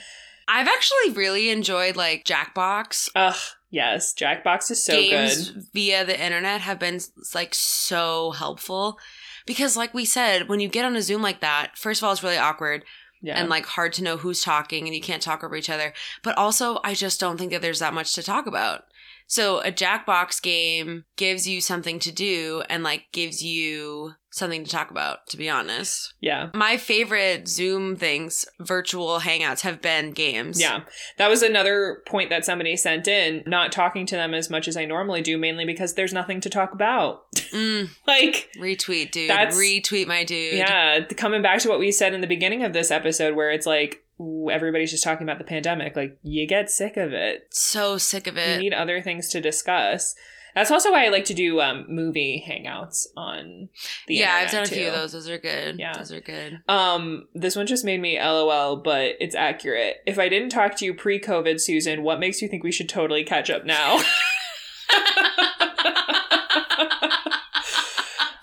I've actually really enjoyed like Jackbox. Ugh, yes, Jackbox is so Games good. via the internet have been like so helpful because, like we said, when you get on a Zoom like that, first of all, it's really awkward. Yeah. and like hard to know who's talking and you can't talk over each other. But also, I just don't think that there's that much to talk about. So a Jackbox game gives you something to do and like gives you something to talk about, to be honest. yeah. My favorite Zoom things, virtual hangouts, have been games. Yeah. That was another point that somebody sent in, not talking to them as much as I normally do, mainly because there's nothing to talk about. *laughs* Mm, like, retweet, dude. That's- retweet, my dude. yeah, coming back to what we said in the beginning of this episode, where it's like, everybody's just talking about the pandemic. Like, you get sick of it. So sick of it. You need other things to discuss. That's also why I like to do um, movie hangouts on the yeah, I've done a few of those. Those are good. Yeah. Those are good. Um, this one just made me LOL, but it's accurate. If I didn't talk to you pre-COVID, Susan, what makes you think we should totally catch up now? *laughs*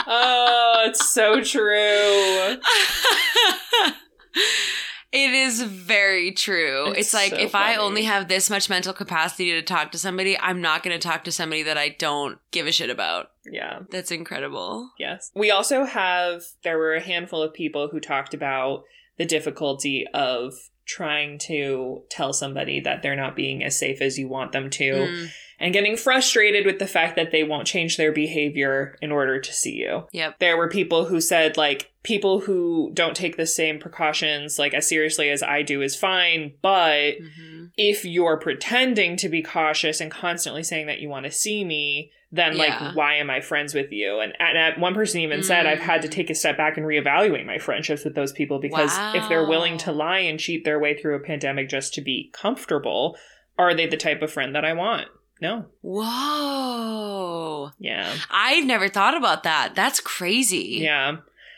oh, it's so true. *laughs* it is very true. It's It's, like so if I only have this much mental capacity to talk to somebody, I'm not going to talk to somebody that I don't give a shit about. Yeah. That's incredible. Yes. We also have, there were a handful of people who talked about the difficulty of trying to tell somebody that they're not being as safe as you want them to Mm, and getting frustrated with the fact that they won't change their behavior in order to see you. yep. There were people who said, like, people who don't take the same precautions, like, as seriously as I do is fine, but hmm if you're pretending to be cautious and constantly saying that you want to see me, then Yeah. like why am I friends with you? And, and one person even said I've had to Mm. take a step back and reevaluate my friendships with those people because if they're willing to lie and cheat their way through a pandemic just to be comfortable, are they the type of friend that I want? No. Whoa. Yeah. I've never thought about that. That's crazy. Yeah.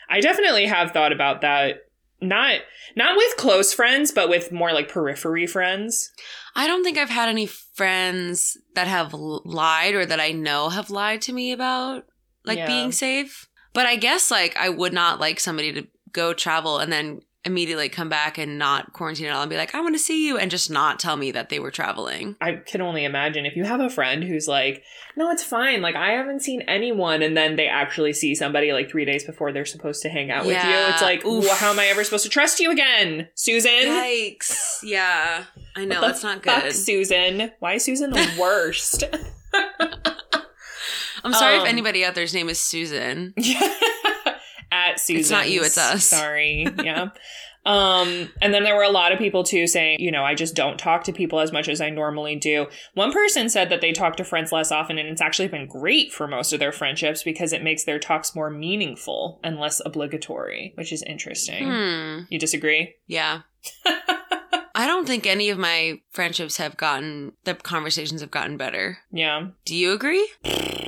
I definitely have thought about that. Not not with close friends, but with more like periphery friends. I don't think I've had any friends that have lied or that I know have lied to me about like Yeah. being safe. But I guess like I would not like somebody to go travel and then immediately come back and not quarantine at all and be like, I want to see you and just not tell me that they were traveling. I can only imagine if you have a friend who's like, no, it's fine. Like, I haven't seen anyone. And then they actually see somebody like three days before they're supposed to hang out with you. It's like, Oof. well, how am I ever supposed to trust you again, Susan? Yikes. Yeah. I know that's not Fuck, good. Susan. Why is Susan the *laughs* worst? I'm sorry Um, if anybody out there's name is Susan. *laughs* At Susan. It's not you, it's us. Sorry. Yeah. Um, and then there were a lot of people too saying, you know, I just don't talk to people as much as I normally do. One person said that they talk to friends less often, and it's actually been great for most of their friendships because it makes their talks more meaningful and less obligatory, which is interesting. Hmm. You disagree? Yeah. *laughs* I don't think any of my friendships have gotten the conversations have gotten better. Yeah. Do you agree? *laughs*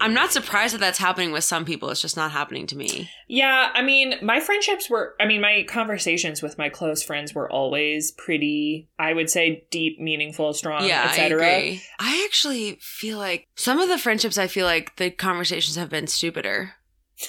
I'm not surprised that that's happening with some people. It's just not happening to me. Yeah, I mean, my friendships were, I mean, my conversations with my close friends were always pretty, I would say, deep, meaningful, strong, yeah, I etc. agree. I actually feel like some of the friendships I feel like the conversations have been stupider.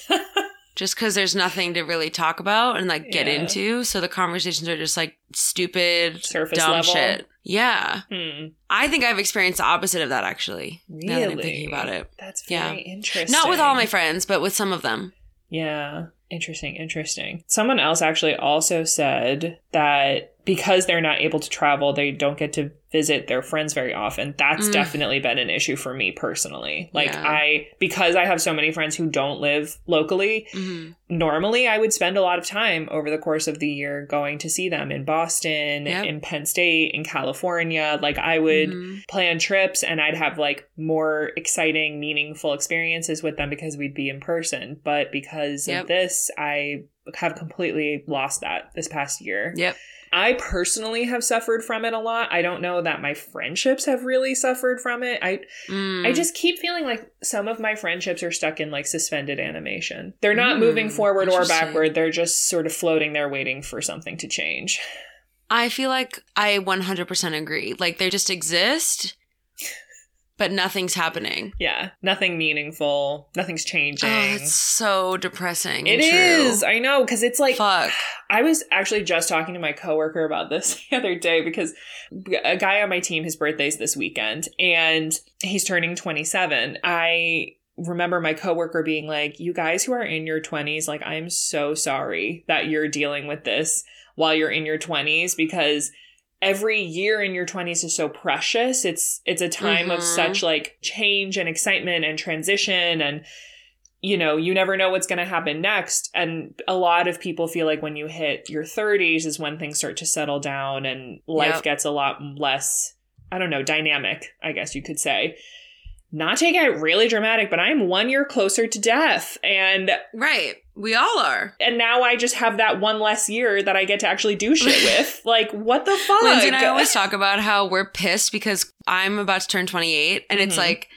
*laughs* just because there's nothing to really talk about and like get Yeah. into. So the conversations are just like stupid, Surface dumb level? shit. Yeah. Hmm. I think I've experienced the opposite of that actually. Really? Now that I'm thinking about it. That's Yeah. very interesting. Not with all my friends, but with some of them. Yeah. Interesting, interesting. Someone else actually also said that because they're not able to travel, they don't get to visit their friends very often. That's Mm. definitely been an issue for me personally. Like Yeah. I because I have so many friends who don't live locally, hmm normally I would spend a lot of time over the course of the year going to see them in Boston, Yep. in Penn State, in California. Like I would Mhm. plan trips and I'd have like more exciting, meaningful experiences with them because we'd be in person. But because Yep. of this, I have completely lost that this past year. Yep. I personally have suffered from it a lot. I don't know that my friendships have really suffered from it. I Mm. I just keep feeling like some of my friendships are stuck in like suspended animation. They're not Mm, moving forward or backward. They're just sort of floating there waiting for something to change. I feel like I 100% agree. Like they just exist, but nothing's happening. Yeah, nothing meaningful. Nothing's changing. Oh, it's so depressing. It true. I know because it's like Fuck. *sighs* I was actually just talking to my coworker about this *laughs* the other day because a guy on my team, his birthday's this weekend, and he's turning 27. I remember my coworker being like, "You guys who are in your 20s, like I'm so sorry that you're dealing with this while you're in your 20s because every year in your 20s is so precious. It's it's a time of Mhm. such like change and excitement and transition and you know, you never know what's going to happen next. And a lot of people feel like when you hit your 30s is when things start to settle down and life Yep. gets a lot less, I don't know, dynamic, I guess you could say. Not to get really dramatic, but I'm one year closer to death. And Right. We all are. and now I just have that one less year that I get to actually do shit *laughs* with. like, what the fuck? Lindsay and I always talk about how we're pissed because I'm about to turn 28 and it's Mhm. like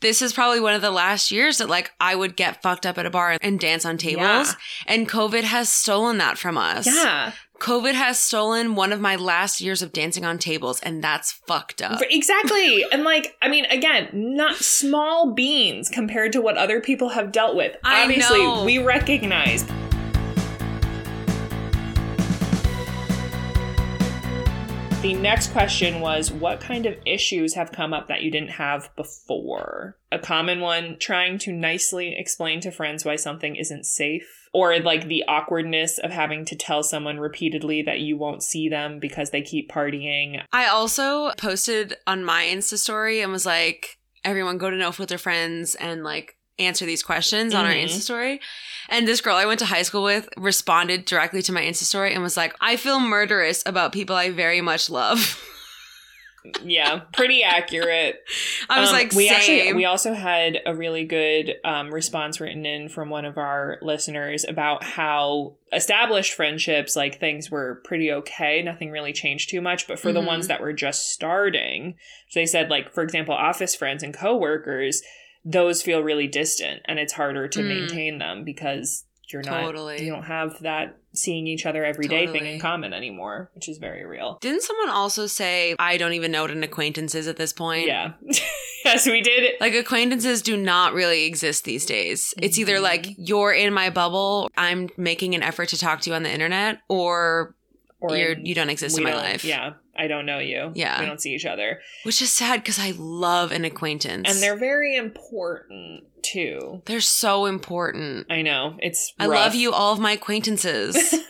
this is probably one of the last years that like I would get fucked up at a bar and dance on tables and COVID has stolen that from us. yeah. COVID has stolen one of my last years of dancing on tables and that's fucked up. Exactly. and like, I mean, again, not small beans compared to what other people have dealt with. I Obviously, know. we recognize. The next question was What kind of issues have come up that you didn't have before? A common one trying to nicely explain to friends why something isn't safe, or like the awkwardness of having to tell someone repeatedly that you won't see them because they keep partying. I also posted on my Insta story and was like, everyone go to No Filter Friends and like answer these questions on our Mhm. Insta story. And this girl I went to high school with responded directly to my Insta story and was like, I feel murderous about people I very much love. *laughs* Yeah, pretty accurate. I was Um, like, we same. actually we also had a really good um, response written in from one of our listeners about how established friendships like things were pretty okay nothing really changed too much but for the Mhm. ones that were just starting so they said like for example office friends and coworkers those feel really distant and it's harder to Mm. maintain them because you're not Totally. you don't have that seeing each other every day thing in common anymore which is very real Didn't someone also say, I don't even know what an acquaintance is at this point? yeah *laughs* yes we did Like acquaintances do not really exist these days. It's either Mhm. like you're in my bubble, I'm making an effort to talk to you on the internet, or, or you're in- you don't exist in my life. Yeah, I don't know you. Yeah. we don't see each other, Which is sad because I love an acquaintance. and they're very important too. they're so important. I know it's. I love you, all of my acquaintances. *laughs*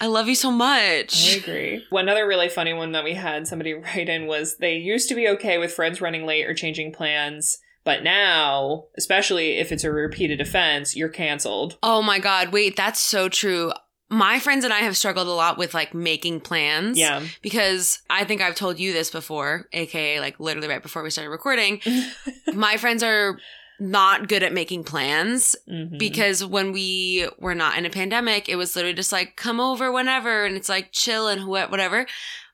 I love you so much. I agree. One other really funny one that we had somebody *laughs* write in was they used to be okay with friends running late or changing plans, but now, especially if it's a repeated offense, you're canceled. Oh my god, wait, that's so true. My friends and I have struggled a lot with like making plans. Yeah. Because I think I've told you this before, aka like literally right before we started recording. *laughs* my friends are not good at making plans Mhm. because when we were not in a pandemic, it was literally just like come over whenever and it's like chill and wh- whatever.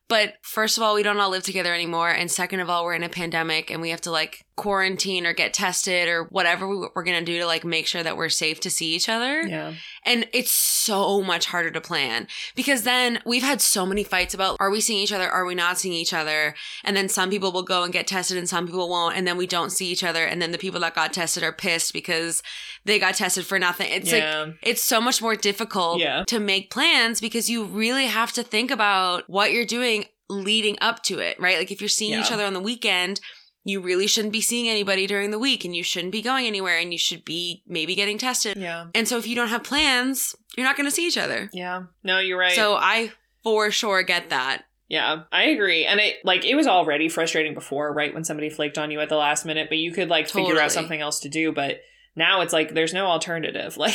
But first of all, we don't all live together anymore. And second of all, we're in a pandemic and we have to like quarantine or get tested or whatever we- we're going to do to like make sure that we're safe to see each other. yeah. And it's so much harder to plan because then we've had so many fights about are we seeing each other? Are we not seeing each other? And then some people will go and get tested and some people won't. And then we don't see each other. And then the people that got tested are pissed because they got tested for nothing. It's like, yeah. it's so much more difficult Yeah. to make plans because you really have to think about what you're doing leading up to it, right? Like if you're seeing each other on the weekend, you really shouldn't be seeing anybody during the week and you shouldn't be going anywhere and you should be maybe getting tested. Yeah. And so if you don't have plans, you're not going to see each other. Yeah. No, you're right. So I for sure get that. Yeah, I agree. And it like it was already frustrating before, right? When somebody flaked on you at the last minute, but you could like figure out something else to do. But now it's like there's no alternative. *laughs* Like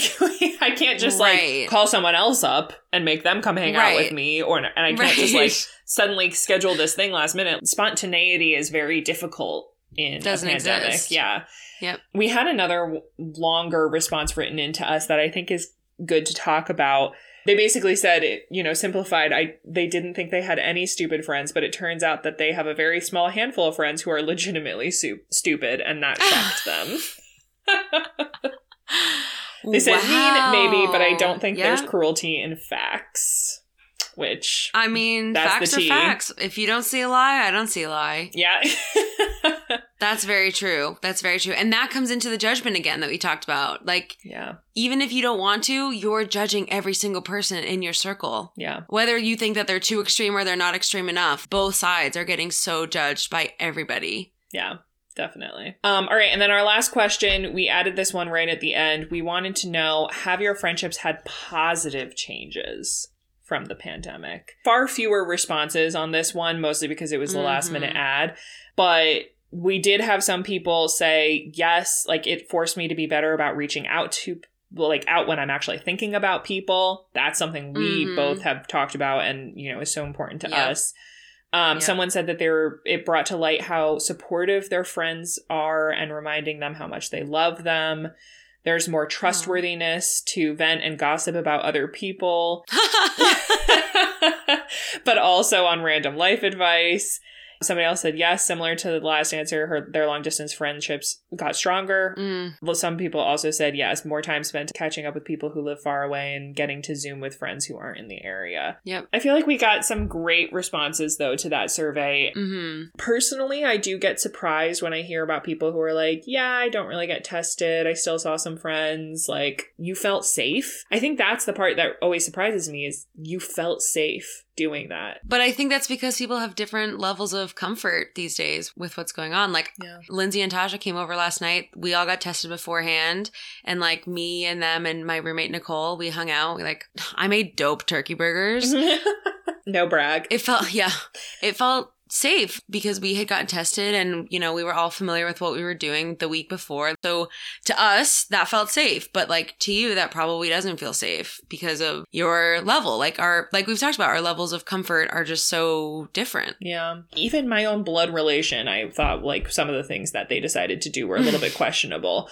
I can't just Right. like call someone else up and make them come hang out with me, or and I can't just like *laughs* suddenly schedule this thing last minute. Spontaneity is very difficult in Doesn't a pandemic. exist. Yeah. Yep. We had another longer response written into us that I think is good to talk about. They basically said, it, you know, simplified. I they didn't think they had any stupid friends, but it turns out that they have a very small handful of friends who are legitimately su- stupid, and that shocked *laughs* them. They said Wow. mean, maybe, but I don't think Yeah. there's cruelty in facts. Which, I mean, facts are tea. facts. If you don't see a lie, I don't see a lie. yeah, *laughs* That's very true. That's very true. And that comes into the judgment again that we talked about. Like, yeah, even if you don't want to, you're judging every single person in your circle. yeah, Whether you think that they're too extreme or they're not extreme enough, both sides are getting so judged by everybody. yeah. Definitely. Um, all right, and then our last question, we added this one right at the end. We wanted to know have your friendships had positive changes from the pandemic? Far fewer responses on this one, mostly because it was the last Mhm. minute ad. But we did have some people say, yes, like it forced me to be better about reaching out to like out when I'm actually thinking about people. That's something we Mhm. both have talked about and you know is so important to Yep. us. Um, Yep. Someone said that they were it brought to light how supportive their friends are and reminding them how much they love them. There's more trustworthiness to vent and gossip about other people, *laughs* *laughs* but also on random life advice. Somebody else said yes, similar to the last answer, her their long distance friendships got stronger. Mm, Well, some people also said yes, more time spent catching up with people who live far away and getting to Zoom with friends who aren't in the area. yep. I feel like we got some great responses though to that survey. hmm Personally, I do get surprised when I hear about people who are like, yeah, I don't really get tested. I still saw some friends. Like, you felt safe. I think that's the part that always surprises me is you felt safe doing that. But I think that's because people have different levels of comfort these days with what's going on. Like, Yeah. Lindsay and Tasha came over last night. We all got tested beforehand. And like me and them and my roommate Nicole, we hung out. We like, *sighs* I made dope turkey burgers. *laughs* no brag. it felt, yeah, it felt safe because we had gotten tested and, you know, we were all familiar with what we were doing the week before. So to us, that felt safe. But like to you, that probably doesn't feel safe because of your level. Like our, like we've talked about, our levels of comfort are just so different. Yeah. Even my own blood relation, I thought like some of the things that they decided to do were a little *sighs* bit questionable.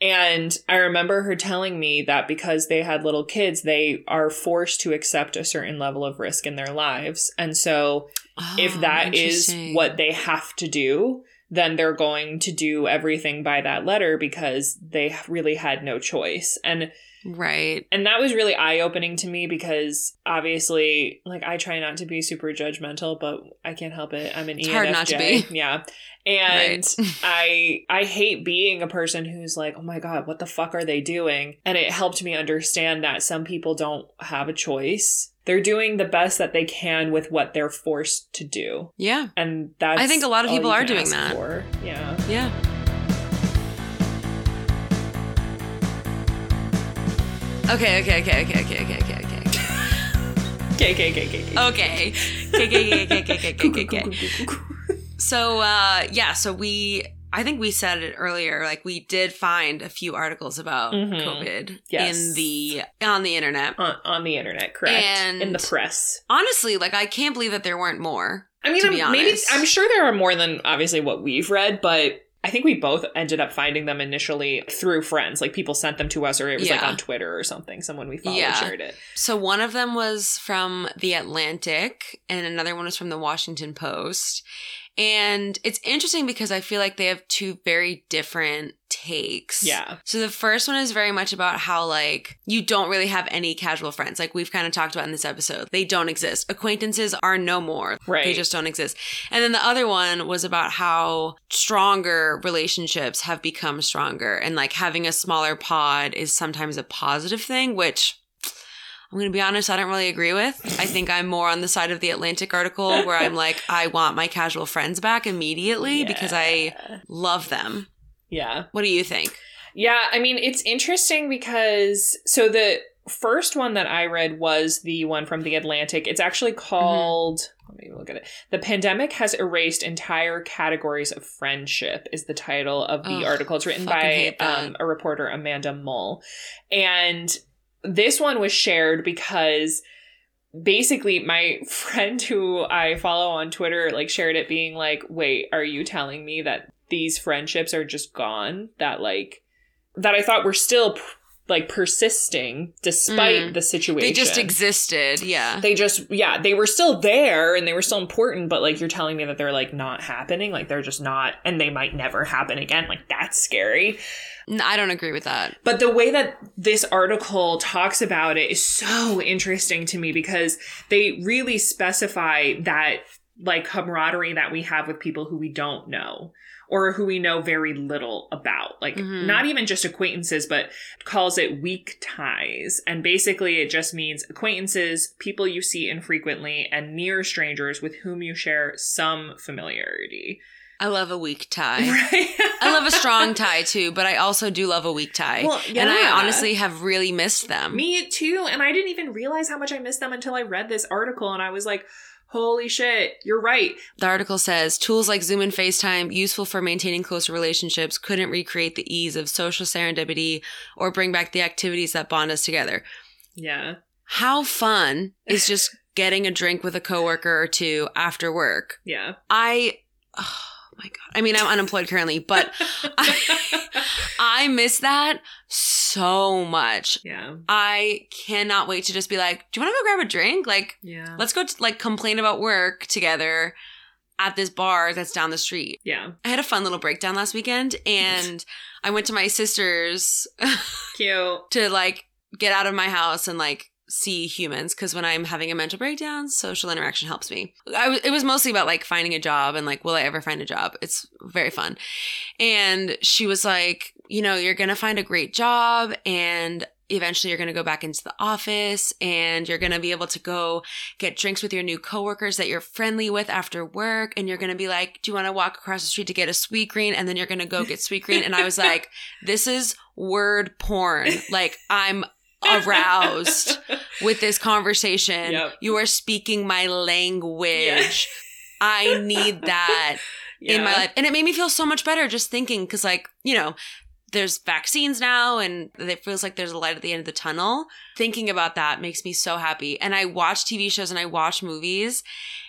And I remember her telling me that because they had little kids, they are forced to accept a certain level of risk in their lives. And so oh, if Oh, that is what they have to do, then they're going to do everything by that letter because they really had no choice. And Right. and that was really eye opening to me because obviously, like, I try not to be super judgmental, but I can't help it. I'm an It's ENFJ. hard not to be. *laughs* Yeah. And Right. *laughs* I I hate being a person who's like, oh my God, what the fuck are they doing? And it helped me understand that some people don't have a choice. They're doing the best that they can with what they're forced to do. Yeah. And that's I think a lot of people are doing that. for. Yeah. Yeah. Okay, okay, okay, okay, okay, okay, okay, okay. Okay, okay, okay, okay. Okay. Okay, okay, okay, okay, okay, okay, okay. Okay, okay, okay. So, uh, yeah, so we, I think we said it earlier, like we did find a few articles about Mhm. COVID Yes. in the, on the internet. on, on the internet, correct? And- In the press. Honestly, like I can't believe that there weren't more. I mean, I'm, maybe. I'm sure there are more than obviously what we've read, but I think we both ended up finding them initially through friends. Like people sent them to us, or it was like on Twitter or something. Someone we followed Yeah. shared it. So one of them was from The Atlantic and another one was from The Washington Post. And it's interesting because I feel like they have two very different takes. Yeah. So the first one is very much about how like you don't really have any casual friends. Like we've kind of talked about in this episode. They don't exist. Acquaintances are no more. Right. They just don't exist. And then the other one was about how stronger relationships have become stronger and like having a smaller pod is sometimes a positive thing, which I'm going to be honest, I don't really agree with. I think I'm more on the side of the Atlantic article where I'm like, I want my casual friends back immediately because I *laughs* love them. Yeah. What do you think? Yeah, I mean, it's interesting because so the first one that I read was the one from the Atlantic. It's actually called Mm-hmm. let me look at it. The pandemic has erased entire categories of friendship is the title of the Ugh, article. It's written by um, a reporter Amanda Mull. And this one was shared because basically my *laughs* friend who I follow on Twitter like shared it being like, "Wait, are you telling me that these friendships are just gone? That like that I thought were still like persisting despite Mm. the situation. They just existed. Yeah. They just yeah, they were still there and they were still important, but like you're telling me that they're like not happening, like they're just not and they might never happen again. Like that's scary. I don't agree with that. But the way that this article talks about it is so interesting to me because they really specify that like camaraderie that we have with people who we don't know or who we know very little about. Like Mhm. not even just acquaintances, but calls it weak ties. And basically it just means acquaintances, people you see infrequently, and near strangers with whom you share some familiarity. I love a weak tie. *laughs* Right? I love a strong tie too, but I also do love a weak tie. Well, And I honestly have really missed them. Me too. And I didn't even realize how much I missed them until I read this article and I was like, holy shit, you're right. The article says tools like Zoom and FaceTime, useful for maintaining closer relationships, couldn't recreate the ease of social serendipity or bring back the activities that bond us together. Yeah. How fun is *laughs* just getting a drink with a coworker or two after work? Yeah. I, oh my God. I mean, I'm unemployed currently, but *laughs* I, I miss that so much. yeah. I cannot wait to just be like, do you want to go grab a drink? Like, Yeah. let's go t- like complain about work together at this bar that's down the street. Yeah. I had a fun little breakdown last weekend *laughs* and I went to my sister's *laughs* Cute. to like get out of my house and like see humans because when I'm having a mental breakdown, social interaction helps me. I w- it was mostly about like finding a job and like, will I ever find a job? It's very fun. And she was like, you know, you're going to find a great job and eventually you're going to go back into the office and you're going to be able to go get drinks with your new coworkers that you're friendly with after work. And you're going to be like do you want to walk across the street to get a Sweetgreen? And then you're going to go get Sweetgreen. And i was *laughs* like this is word porn. Like i'm aroused *laughs* with this conversation. Yep. you are speaking my language. Yeah. i need that *laughs* in my life. And it made me feel so much better just thinking, because, like, you know, there's vaccines now and it feels like there's a light at the end of the tunnel. Thinking about that makes me so happy. And I watch TV shows and I watch movies.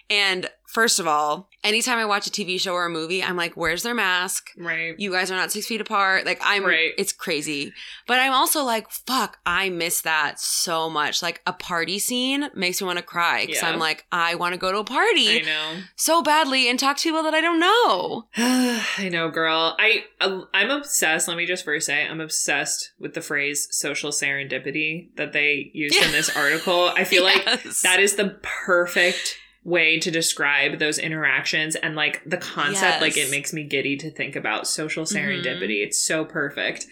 And first of all, anytime I watch a TV show or a movie, I'm like, where's their mask? Right. You guys are not six feet apart. Like, I'm, Right. it's crazy. But I'm also like, fuck, I miss that so much. Like, a party scene makes me want to cry because Yeah. I'm like, I want to go to a party I know. so badly and talk to people that I don't know. *sighs* I know, girl. I I'm obsessed. Let me just first say, I'm obsessed with the phrase "social serendipity" that they used in *laughs* this article. I feel like that is the perfect way to describe those interactions and like the concept. Like it makes me giddy to think about social Mhm. serendipity. It's so perfect,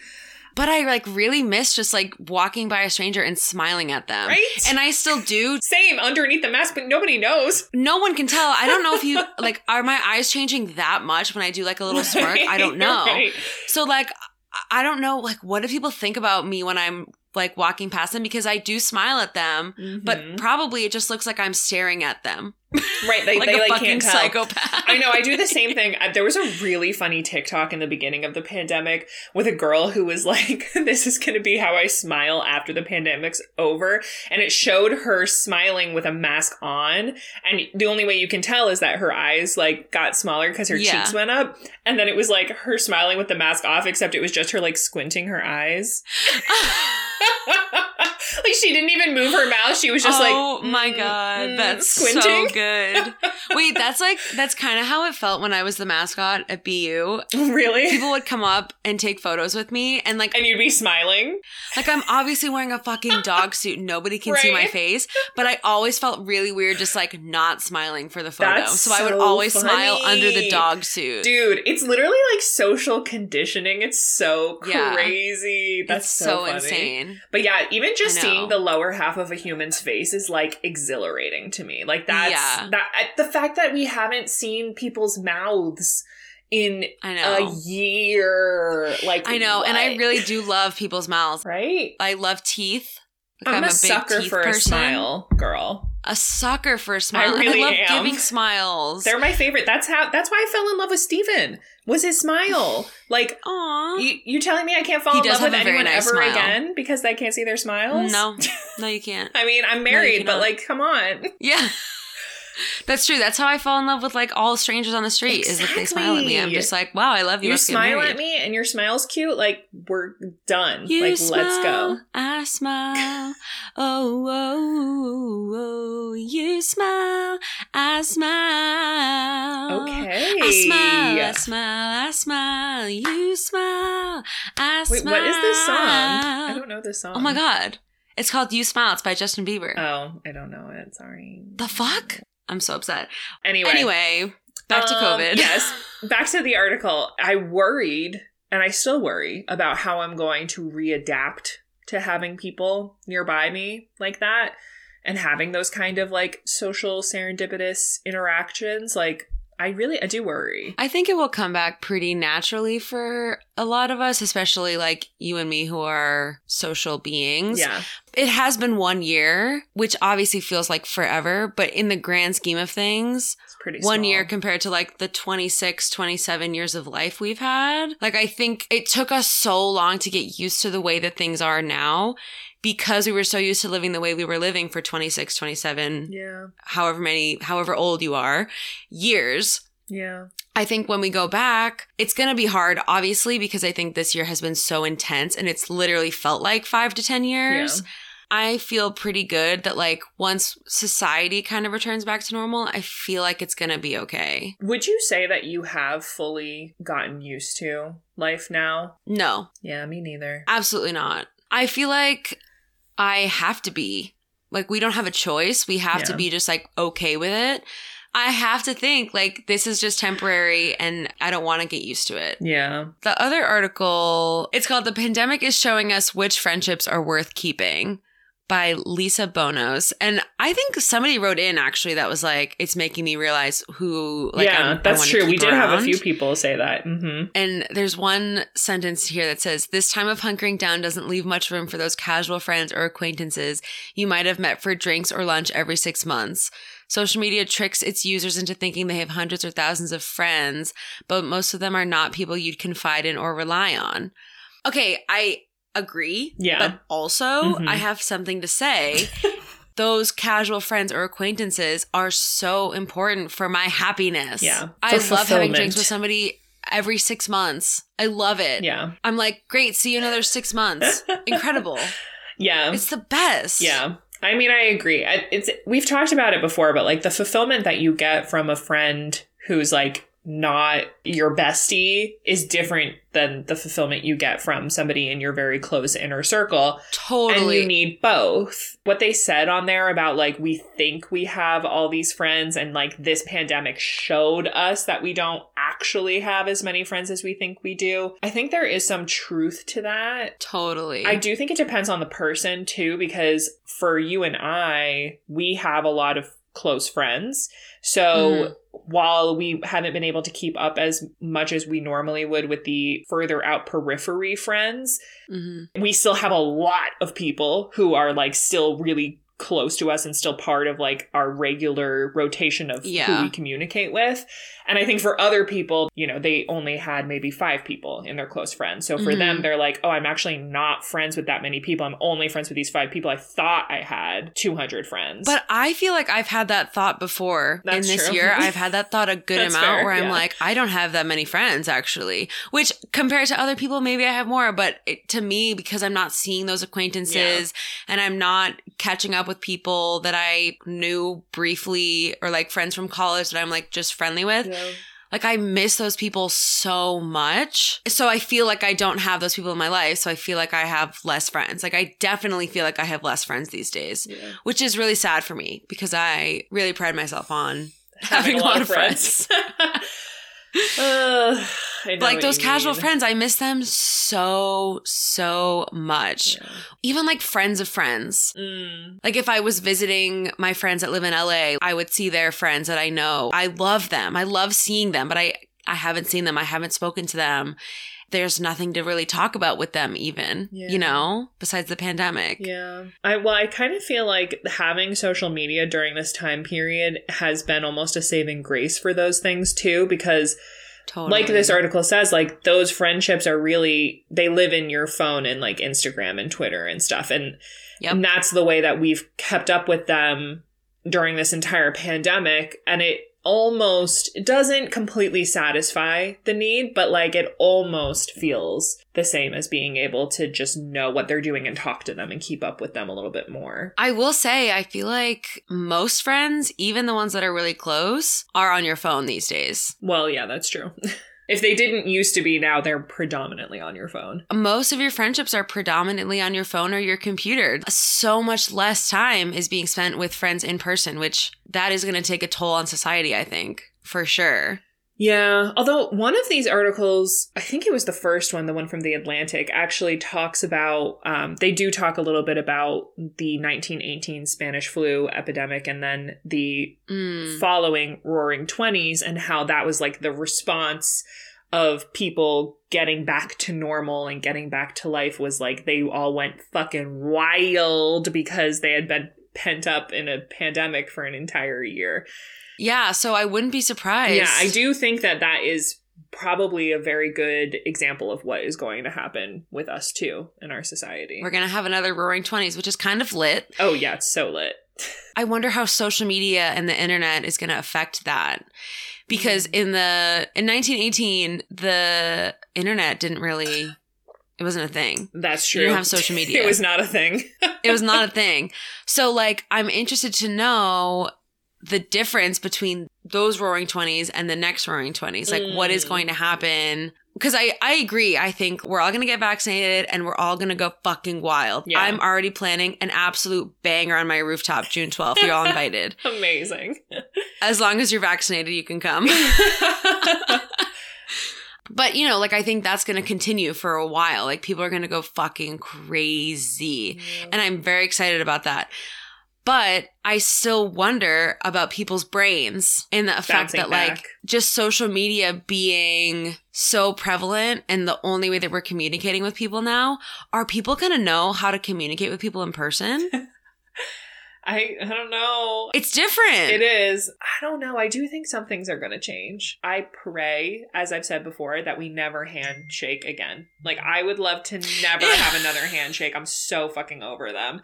But I like really miss just like walking by a stranger and smiling at them. right? And I still do. *laughs* same underneath the mask, but nobody knows. No one can tell. I don't know if you *laughs* like are my eyes changing that much when I do like a little smirk. I don't know. Right. So like I- don't know like what do people think about me when I'm like walking past them because I do smile at them, but Mhm. probably it just looks like I'm staring at them. Right, they, *laughs* like they like fucking can't tell. psychopath. I know. I do the *laughs* same thing. There was a really funny TikTok in the beginning of the pandemic with a girl who was like, *laughs* "This is going to be how I smile after the pandemic's over," and it showed her smiling with a mask on, and the only way you can tell is that her eyes like got smaller because her Yeah. cheeks went up, and then it was like her smiling with the mask off, except it was just her like squinting her eyes. *laughs* like she didn't even move her mouth. She was just like, oh my mm, god, mm, that's squinting. so *laughs* good. Wait, that's like that's kind of how it felt when I was the mascot at BU. really? People would come up and take photos with me, and like and you'd be smiling. like I'm obviously wearing a fucking *laughs* dog suit. Nobody can see my face, but I always felt really weird, just like not smiling for the photo. That's so I would so always smile under the dog suit. Dude, it's literally like social conditioning. It's so Yeah. crazy. That's That's so, so, funny. insane. But yeah, even just. Seeing the lower half of a human's face is like exhilarating to me. Like that's Yeah. that the fact that we haven't seen people's mouths in I a know. year. Like I know, and I really do love people's mouths. right. I love teeth. Like, I'm, a, big sucker teeth for a smile, girl. A sucker for a smile. *laughs* And really I love am. giving smiles. They're my favorite. That's how. That's why I fell in love with Steven. Was his smile *laughs* like? Aw. You, you telling me I can't fall He in love with have a very anyone nice ever smile. again because I can't see their smiles? No, *laughs* no, you can't. I mean, I'm married, but like, come on. Yeah. *laughs* That's true. That's how I fall in love with like all strangers on the street. Is if they smile at me, I'm just like, wow, I love you. You Let's smile at me and your smile's cute. Like we're done. You like smile, let's go. I smile. Oh, oh, oh, oh, you smile. I smile. Okay. I smile. I smile. I smile. You smile. I smile. Wait, smile. what is this song? I don't know this song. Oh my god. It's called You Smile. It's by Justin Bieber. Oh, I don't know it. Sorry. the fuck? I'm so upset. Anyway. Anyway, back to Um, COVID. yes. *laughs* Back to the article. I worried, and I still worry about how I'm going to readapt to having people nearby me like that and having those kind of like social serendipitous interactions. Like, I really, I do worry. I think it will come back pretty naturally for a lot of us, especially like you and me who are social beings. Yeah. It has been one year, which obviously feels like forever, but in the grand scheme of things, It's pretty one small. year compared to like the 26, 27 years of life we've had. Like, I think it took us so long to get used to the way that things are now because we were so used to living the way we were living for 26, 27, Yeah. however many, however old you are, years. Yeah. I think when we go back, it's going to be hard, obviously, because I think this year has been so intense and it's literally felt like five to 10 years. I feel pretty good that, like, once society kind of returns back to normal, I feel like it's going to be okay. Would you say that you have fully gotten used to life now? No, Yeah, me neither. absolutely not. I feel like I have to be. Like, we don't have a choice. We have to be just, like, okay with it. I have to think, like, this is just temporary and I don't want to get used to it. Yeah. The other article, it's called The Pandemic is Showing Us Which Friendships Are Worth Keeping by Lisa Bonos. And I think somebody wrote in actually that was like, it's making me realize who, like, yeah, I'm- that's true. We did have a few people say that. hmm And there's one sentence here that says, This time of hunkering down doesn't leave much room for those casual friends or acquaintances you might have met for drinks or lunch every six months. Social media tricks its users into thinking they have hundreds or thousands of friends, but most of them are not people you'd confide in or rely on. Okay, I agree. Yeah. But also, Mhm. I have something to say. *laughs* Those casual friends or acquaintances are so important for my happiness. Yeah, I love having drinks with somebody every six months. I love it. Yeah. I'm like, great, see you another six months. *laughs* Incredible. Yeah. It's the best. Yeah. I mean, I agree. It's we've talked about it before, but like the fulfillment that you get from a friend who's like not your bestie is different than the fulfillment you get from somebody in your very close inner circle. Totally. And you need both. What they said on there about like we think we have all these friends and like this pandemic showed us that we don't actually have as many friends as we think we do. I think there is some truth to that. totally. I do think it depends on the person too, because for you and I, we have a lot of close friends. So Mhm. While we haven't been able to keep up as much as we normally would with the further out periphery friends, hmm we still have a lot of people who are like still really close to us and still part of like our regular rotation of who we communicate with. And I think for other people, you know, they only had maybe five people in their close friends. So for Mhm. them, they're like, oh, I'm actually not friends with that many people. I'm only friends with these five people. I thought I had 200 friends. But I feel like I've had that thought before That's in this true. year. I've *laughs* had that thought a good amount fair, where I'm yeah. like, I don't have that many friends actually. Which compared to other people, maybe I have more. But it, to me, because I'm not seeing those acquaintances and I'm not catching up with people that I knew briefly or like friends from college that I'm like just friendly with, Yeah. Like I miss those people so much. So I feel like I don't have those people in my life. So I feel like I have less friends. Like I definitely feel like I have less friends these days Yeah. which is really sad for me because I really pride myself on having, a lot, of friends. *laughs* uh, I know like those casual mean. friends, I miss them so, so much. Yeah. Even like friends of friends. Mm. Like if I was visiting my friends that live in LA, I would see their friends that I know. I love them. I love seeing them, but I I haven't seen them. I haven't spoken to them. There's nothing to really talk about with them even, Yeah. you know, besides the pandemic. Yeah. I well, I kind of feel like having social media during this time period has been almost a saving grace for those things too, because Totally. like this article says, like those friendships are really they live in your phone and like Instagram and Twitter and stuff. And, Yep. and that's the way that we've kept up with them during this entire pandemic. And it almost it doesn't completely satisfy the need, but like it almost feels the same as being able to just know what they're doing and talk to them and keep up with them a little bit more. I will say, I feel like most friends, even the ones that are really close, are on your phone these days. Well, yeah, that's true. *laughs* if they didn't used to be, now they're predominantly on your phone. Most of your friendships are predominantly on your phone or your computer. So much less time is being spent with friends in person, which that is going to take a toll on society, I think, for sure. Yeah, although one of these articles, I think it was the first one, the one from The Atlantic, actually talks about, um, they do talk a little bit about the 1918 Spanish flu epidemic and then the Mm. following Roaring Twenties and how that was like the response of people getting back to normal and getting back to life was like they all went fucking wild because they had been pent up in a pandemic for an entire year. Yeah, so I wouldn't be surprised. Yeah, I do think that that is probably a very good example of what is going to happen with us too in our society. We're going to have another Roaring Twenties, which is kind of lit. oh yeah, it's so lit. *laughs* I wonder how social media and the internet is going to affect that. Because Mm. in the in 1918, the internet didn't really it wasn't a thing. That's You true. didn't have social *laughs* media. it was not a thing. *laughs* It was not a thing. So like I'm interested to know the difference between those roaring 20s and the next roaring 20s. Like what is Mm. going to happen? Because I, I agree. I think we're all going to get vaccinated and we're all going to go fucking wild. Yeah. I'm already planning an absolute banger on my rooftop June 12th. You're all invited. Amazing. As long as you're vaccinated, you can come. *laughs* But, you know, like I think that's going to continue for a while. Like people are going to go fucking crazy. And I'm very excited about that. But I still wonder about people's brains and the effect Bouncing that, like, just social media being so prevalent and the only way that we're communicating with people now, are people going to know how to communicate with people in person? *laughs* I I don't know. it's different. It is. I don't know. I do think some things are going to change. I pray, as I've said before, that we never handshake again. Like, I would love to never have another handshake. I'm so fucking over them.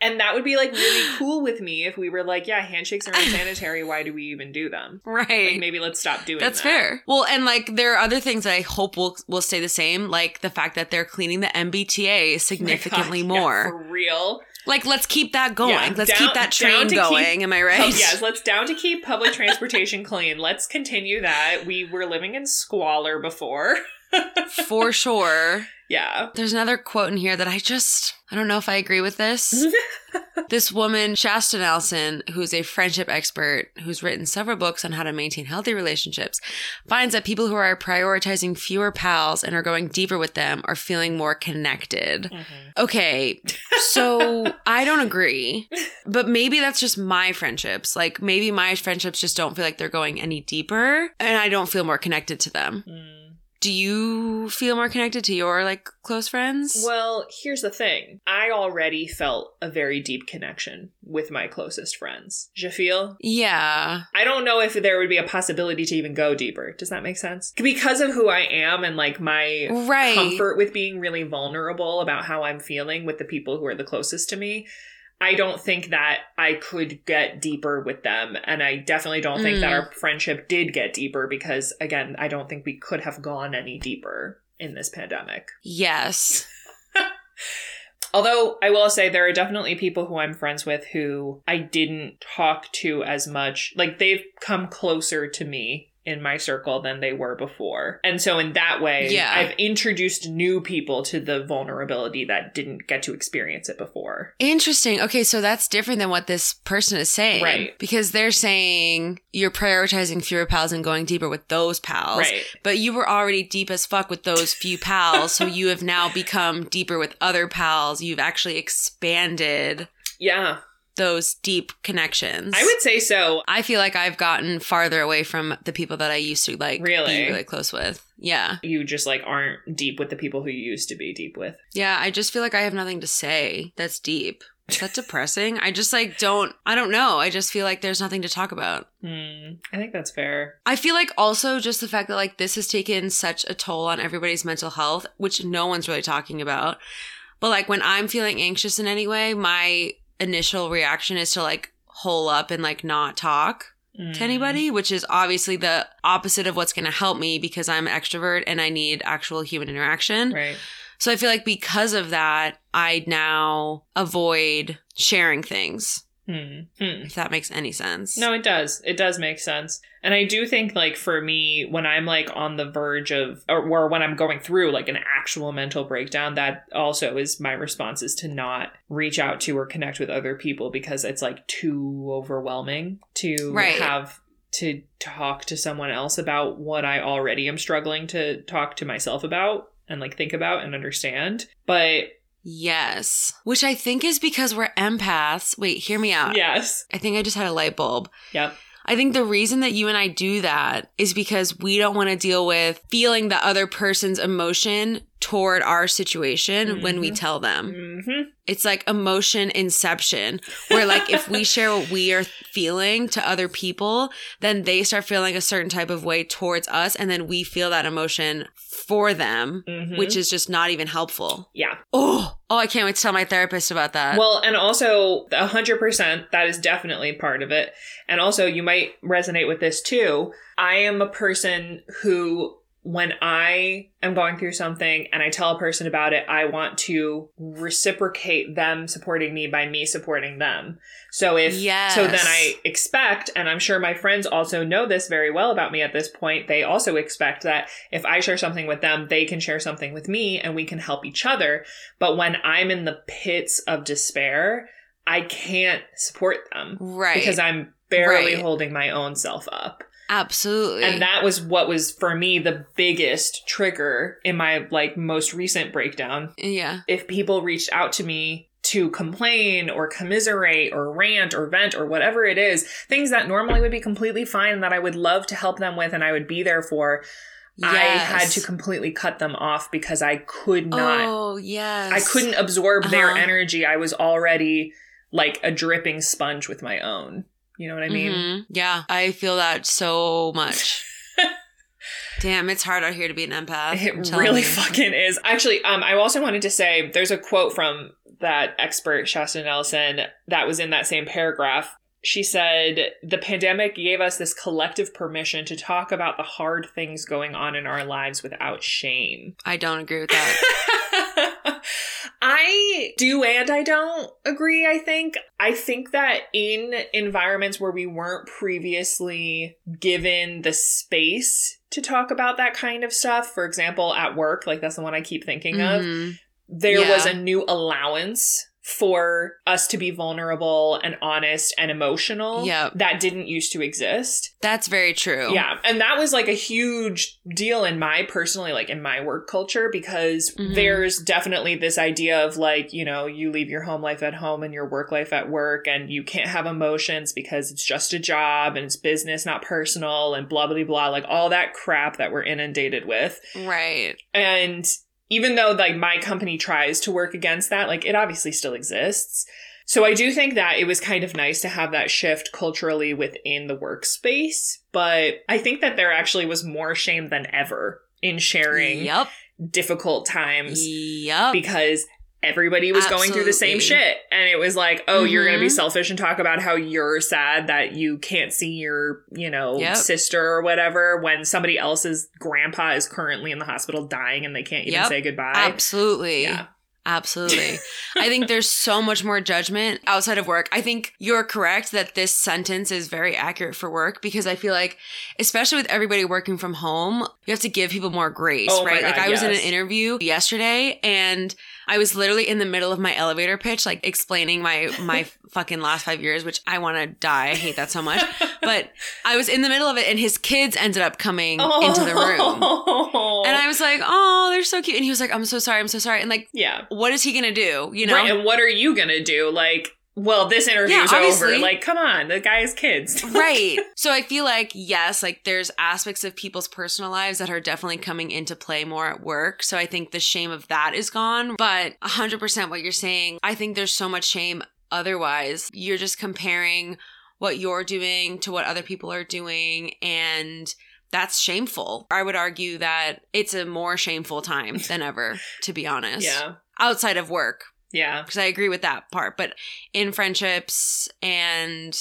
And that would be like really *gasps* cool with me if we were like, yeah, handshakes are *laughs* unsanitary. Why do we even do them? Right. Like, maybe let's stop doing that. That's that. fair. Well, and like there are other things that I hope will will stay the same, like the fact that they're cleaning the MBTA significantly *laughs* Oh God, more. Yeah, for real. like let's keep that going. Yeah, let's down- keep that train to keep- going. Am I right? Oh, yes, let's down to keep public *laughs* transportation clean. Let's continue that. We were living in squalor before. For sure. Yeah. There's another quote in here that I just I don't know if I agree with this. *laughs* this woman, Shasta Nelson, who's a friendship expert who's written several books on how to maintain healthy relationships, finds that people who are prioritizing fewer pals and are going deeper with them are feeling more connected. Okay, so *laughs* I don't agree, but maybe that's just my friendships. Like maybe my friendships just don't feel like they're going any deeper and I don't feel more connected to them. Mm. Do you feel more connected to your like close friends? Well, here's the thing. I already felt a very deep connection with my closest friends. Je feel? yeah. I don't know if there would be a possibility to even go deeper. Does that make sense? Because of who I am and like my Right. comfort with being really vulnerable about how I'm feeling with the people who are the closest to me. I don't think that I could get deeper with them. And I definitely don't think that Mm. our friendship did get deeper because, again, I don't think we could have gone any deeper in this pandemic. Yes. *laughs* Although I will say there are definitely people who I'm friends with who I didn't talk to as much. Like they've come closer to me in my circle than they were before. And so in that way, Yeah. I've introduced new people to the vulnerability that didn't get to experience it before. Interesting. Okay, so that's different than what this person is saying. Right. Because they're saying you're prioritizing fewer pals and going deeper with those pals. Right. But you were already deep as fuck with those few pals, so you have now become deeper with other pals. You've actually expanded Yeah. Those deep connections. I would say so. I feel like I've gotten farther away from the people that I used to like Really? be really close with. Yeah. You just like aren't deep with the people who you used to be deep with. Yeah, I just feel like I have nothing to say that's deep. Is that depressing? I just like don't I don't know. I just feel like there's nothing to talk about. Hmm. I think that's fair. I feel like also just the fact that like this has taken such a toll on everybody's mental health, which no one's really talking about. But like when I'm feeling anxious in any way, my initial reaction is to like hole up and like not talk Mm. to anybody, which is obviously the opposite of what's going to help me because I'm an extrovert and I need actual human interaction. Right. So I feel like because of that, I now avoid sharing things, Hmm. Hmm. if that makes any sense. No, it does. It does make sense. And I do think, like, for me, when I'm like on the verge of, or, or when I'm going through like an actual mental breakdown, that also is my response is to not reach out to or connect with other people because it's like too overwhelming to Right. have to talk to someone else about what I already am struggling to talk to myself about and like think about and understand. But Yes. Which I think is because we're empaths. Wait, hear me out. yes. I think I just had a light bulb. Yep. I think the reason that you and I do that is because we don't want to deal with feeling the other person's emotion toward our situation when we Mhm. tell them. hmm It's like emotion inception, where like if we share what we are feeling to other people, then they start feeling a certain type of way towards us, and then we feel that emotion for them, hmm which is just not even helpful. yeah. Oh, oh, I can't wait to tell my therapist about that. Well, and also, 100%, that is definitely part of it. And also, you might resonate with this too. I am a person who, when I am going through something and I tell a person about it, I want to reciprocate them supporting me by me supporting them. So if, Yes. so then I expect, and I'm sure my friends also know this very well about me at this point, they also expect that if I share something with them, they can share something with me and we can help each other. But when I'm in the pits of despair, I can't support them right. because I'm barely Right. holding my own self up. Absolutely. And that was what was for me the biggest trigger in my like most recent breakdown. yeah. If people reached out to me to complain or commiserate or rant or vent or whatever it is, things that normally would be completely fine and that I would love to help them with and I would be there for, I had to completely cut them off because I could not Oh, yes. I couldn't absorb their Uh-huh. energy. I was already like a dripping sponge with my own. You know what I mean? Mhm. Yeah, I feel that so much. *laughs* Damn, it's hard out here to be an empath. It really you. fucking is. Actually, um, I also wanted to say there's a quote from that expert Shasta Nelson that was in that same paragraph. She said, The pandemic gave us this collective permission to talk about the hard things going on in our lives without shame. I don't agree with that. *laughs* I do and I don't agree, I think. I think that in environments where we weren't previously given the space to talk about that kind of stuff, for example, at work, like that's the one I keep thinking of, Mhm. there Yeah. was a new allowance for us to be vulnerable and honest and emotional Yep. that didn't used to exist. That's very true. Yeah. And that was like a huge deal in my personally, like in my work culture, because Mhm. there's definitely this idea of like, you know, you leave your home life at home and your work life at work, and you can't have emotions because it's just a job and it's business, not personal, and blah, blah, blah. Like all that crap that we're inundated with. Right. And even though like my company tries to work against that, like it obviously still exists. So I do think that it was kind of nice to have that shift culturally within the workspace, but I think that there actually was more shame than ever in sharing Yep. difficult times Yep. because everybody was going through the same shit and it was like, "Oh, you're going to be mm-hmm. selfish and talk about how you're sad that you can't see your, you know, Yep. sister or whatever when somebody else's grandpa is currently in the hospital dying and they can't even Yep. say goodbye." Absolutely. Yeah. Absolutely. *laughs* I think there's so much more judgment outside of work. I think you're correct that this sentence is very accurate for work because I feel like, especially with everybody working from home, you have to give people more grace, Oh right? God, like I was in an interview yesterday and I was literally in the middle of my elevator pitch, like explaining my my *laughs* fucking last five years, which I want to die. I hate that so much. But *laughs* I was in the middle of it, and his kids ended up coming into the room, oh. and I was like, "Oh, they're so cute." And he was like, "I'm so sorry, I'm so sorry." And like, yeah. what is he gonna do? You know? Right, and what are you gonna do? Like, well, this interview's Yeah, over. Like, come on, the guy has kids. *laughs* right. So I feel like yes, like there's aspects of people's personal lives that are definitely coming into play more at work. So I think the shame of that is gone. But 100% what you're saying, I think there's so much shame otherwise. You're just comparing what you're doing to what other people are doing and that's shameful. I would argue that it's a more shameful time than ever, to be honest. yeah, Outside of work, yeah, because I agree with that part. But in friendships and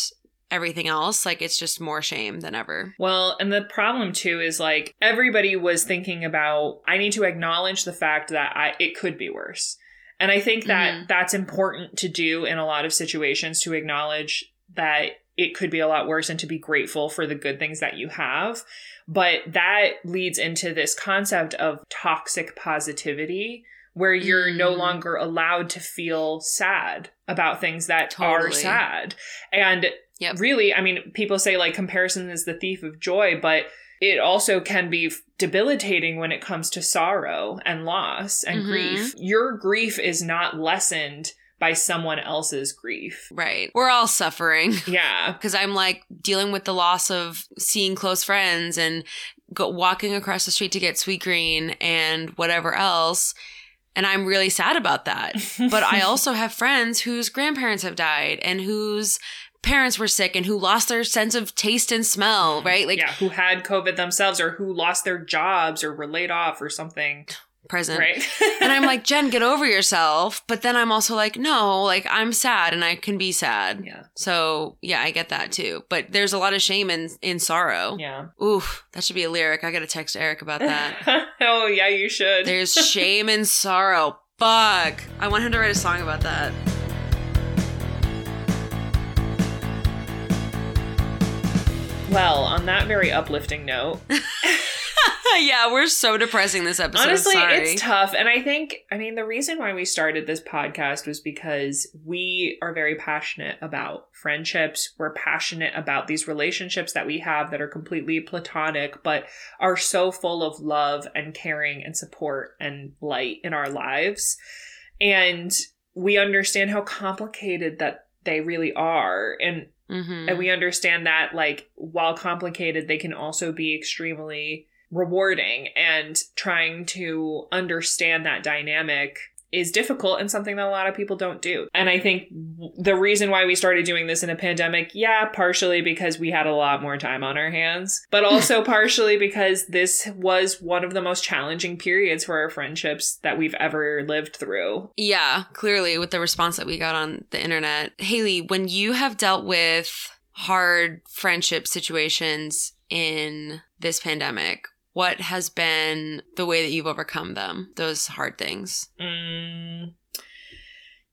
everything else, like it's just more shame than ever. Well, and the problem too is like everybody was thinking about I need to acknowledge the fact that I it could be worse. And I think that Mhm. that's important to do in a lot of situations to acknowledge that it could be a lot worse and to be grateful for the good things that you have. But that leads into this concept of toxic positivity where you're no Mm. longer allowed to feel sad about things that are sad. And Yep. really, I mean, people say like comparison is the thief of joy, but it also can be debilitating when it comes to sorrow and loss and Mhm. grief. Your grief is not lessened by someone else's grief. Right. We're all suffering. *laughs* Yeah. because I'm like dealing with the loss of seeing close friends and go, walking across the street to get Sweetgreen and whatever else. And I'm really sad about that. *laughs* But I also have friends whose grandparents have died and whose parents were sick and who lost their sense of taste and smell, right? Like yeah, who had COVID themselves or who lost their jobs or were laid off or something. Present. Right. *laughs* And I'm like, Jen, get over yourself. But then I'm also like, no, like I'm sad and I can be sad. yeah. So yeah, I get that too. But there's a lot of shame in in sorrow. Yeah. Oof, that should be a lyric. I gotta text Eric about that. *laughs* oh, yeah, you should. There's shame and sorrow. Fuck. I want him to write a song about that. Well, on that very uplifting note, *laughs* yeah, we're so depressing this episode. Honestly, Sorry. it's tough. And I think, I mean, the reason why we started this podcast was because we are very passionate about friendships. We're passionate about these relationships that we have that are completely platonic, but are so full of love and caring and support and light in our lives. And we understand how complicated that they really are. And Mhm. and we understand that like while complicated they can also be extremely rewarding and trying to understand that dynamic is difficult and something that a lot of people don't do. And I think the reason why we started doing this in a pandemic, yeah, partially because we had a lot more time on our hands, but *laughs* also partially because this was one of the most challenging periods for our friendships that we've ever lived through. Yeah, clearly with the response that we got on the internet. Haley, when you have dealt with hard friendship situations in this pandemic, what has been the way that you've overcome them, those hard things? Mm,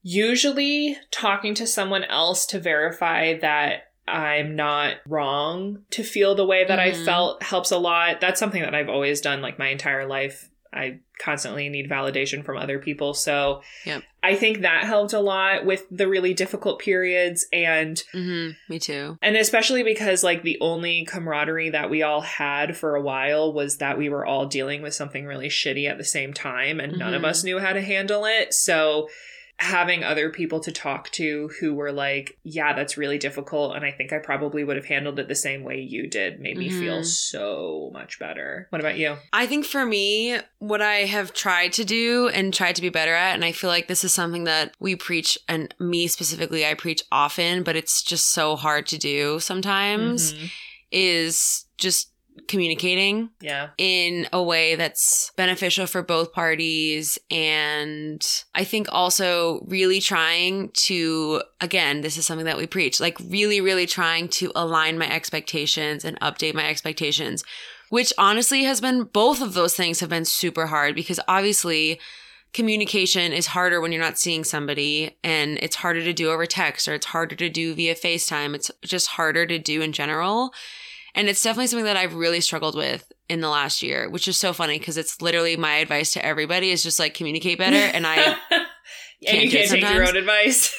usually talking to someone else to verify that I'm not wrong to feel the way that I Mhm. felt helps a lot. That's something that I've always done like my entire life. I constantly need validation from other people. So Yep. I think that helped a lot with the really difficult periods and hmm Me too. and especially because like the only camaraderie that we all had for a while was that we were all dealing with something really shitty at the same time and none of Mhm. us knew how to handle it. So having other people to talk to who were like, yeah, that's really difficult and I think I probably would have handled it the same way you did made me feel Mhm. so much better. What about you? I think for me, what I have tried to do and tried to be better at, and I feel like this is something that we preach, and me specifically, I preach often, but it's just so hard to do sometimes, Mhm. is just communicating Yeah. in a way that's beneficial for both parties. And I think also really trying to, again, this is something that we preach, like really, really trying to align my expectations and update my expectations, which honestly has been both of those things have been super hard because obviously communication is harder when you're not seeing somebody and it's harder to do over text or it's harder to do via FaceTime. It's just harder to do in general. And it's definitely something that I've really struggled with in the last year, which is so funny because it's literally my advice to everybody is just like communicate better. And I *laughs* and you can't take your own advice.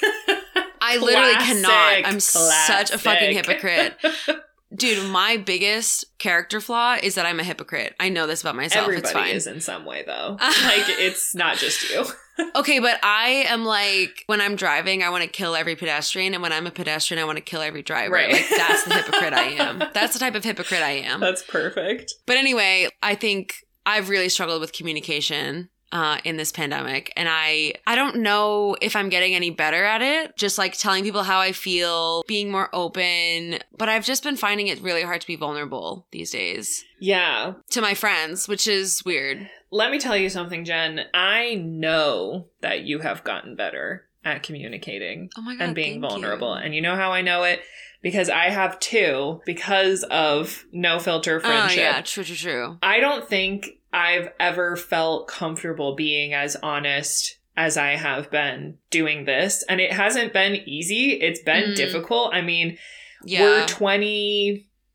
I literally *laughs* cannot. I'm such a fucking hypocrite. *laughs* Dude, my biggest character flaw is that I'm a hypocrite. I know this about myself. Everybody it's fine. is in some way, though. like it's not just you. Okay, but I am like when I'm driving, I want to kill every pedestrian, and when I'm a pedestrian, I want to kill every driver. Right. Like that's the hypocrite I am. *laughs* That's the type of hypocrite I am. That's perfect. But anyway, I think I've really struggled with communication uh, in this pandemic and i i don't know if i'm getting any better at it just like telling people how i feel being more open but i've just been finding it really hard to be vulnerable these days Yeah. to my friends which is weird Let me tell you something, Jen. I know that you have gotten better at communicating oh god and being vulnerable. you. And you know how I know it? Because I have too, because of no filter oh friendship. yeah true true true I don't think I've ever felt comfortable being as honest as I have been doing this. And it hasn't been easy. It's been Mm. difficult. I mean, yeah we're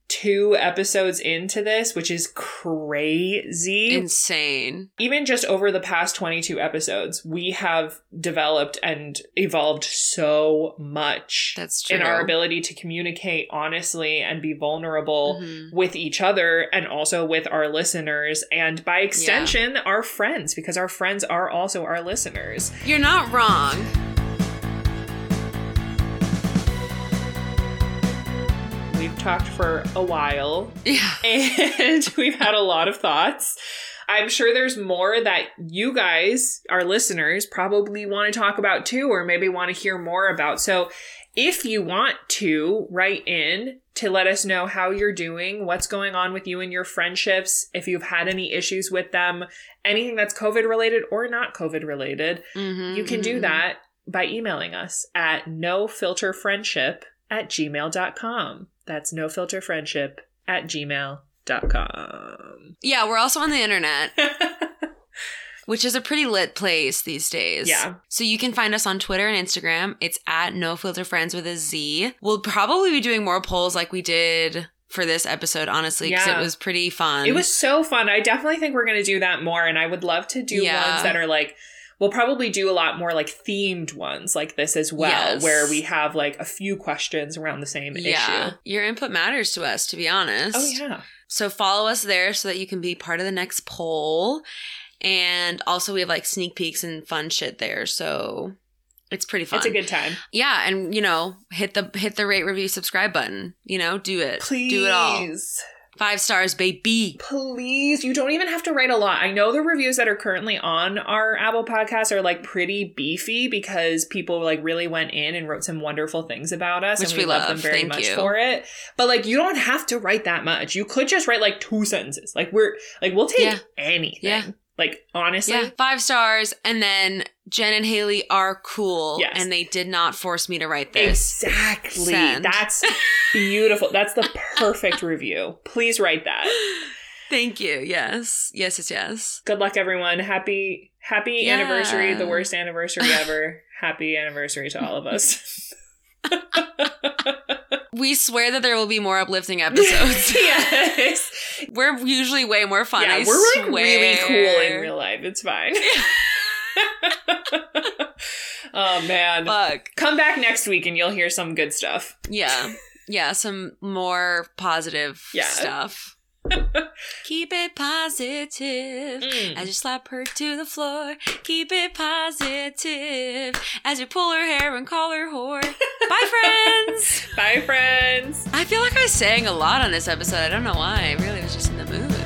22 episodes into this, which is crazy. insane Even just over the past 22 episodes, we have developed and evolved so much that's true in our ability to communicate honestly and be vulnerable Mhm. with each other and also with our listeners and by extension our friends because our friends are also our listeners. you're not wrong talked for a while yeah *laughs* and we've had a lot of thoughts. I'm sure there's more that you guys, our listeners, probably want to talk about too, or maybe want to hear more about. So if you want to write in to let us know how you're doing, what's going on with you and your friendships, if you've had any issues with them, anything that's COVID related or not COVID related, Mhm, you can do mhm. that by emailing us at nofilterfriendship at gmail.com. That's nofilterfriendship at gmail.com. yeah we're also on the internet *laughs* which is a pretty lit place these days. Yeah. So you can find us on Twitter and Instagram. It's at No Filter Friends with a Z. We'll probably be doing more polls like we did for this episode, honestly, because Yeah. it was pretty fun. it was so fun. I definitely think we're going to do that more. And I would love to do Yeah. ones that are like, we'll probably do a lot more like themed ones like this as well, Yes. where we have like a few questions around the same yeah. issue. Your input matters to us, to be honest. Oh, yeah. So follow us there so that you can be part of the next poll. And also we have like sneak peeks and fun shit there. So it's pretty fun. It's a good time. yeah, and you know, hit the hit the rate review subscribe button. You know, do it. Please. Do it all. Five stars, baby. Please, you don't even have to write a lot. I know the reviews that are currently on our Apple podcast are like pretty beefy because people like really went in and wrote some wonderful things about us, Which and we, we love, love. them very Thank much you. for it. But like, you don't have to write that much. You could just write like two sentences. Like we're like we'll take Yeah. anything. Yeah. Like honestly, Yeah, five stars. And then Jen and Haley are cool. Yes. And they did not force me to write this. exactly. Send. That's *laughs* beautiful. That's the perfect review. Please write that. Thank you. Yes. Yes, yes, yes. Good luck, everyone. Happy happy Yeah. anniversary, the worst anniversary ever. happy anniversary to all of us. *laughs* *laughs* We swear that there will be more uplifting episodes. *laughs* yes. *laughs* we're usually way more fun. yeah, I we're like really swear. cool in real life. It's fine. oh man. Fuck. Come back next week and you'll hear some good stuff. Yeah. Yeah, some more positive Yeah. stuff. *laughs* Keep it positive. Mm. As you slap her to the floor, keep it positive. As you pull her hair and call her whore. *laughs* Bye, friends. Bye, friends. I feel like I sang a lot on this episode. I don't know why. I really was just in the mood.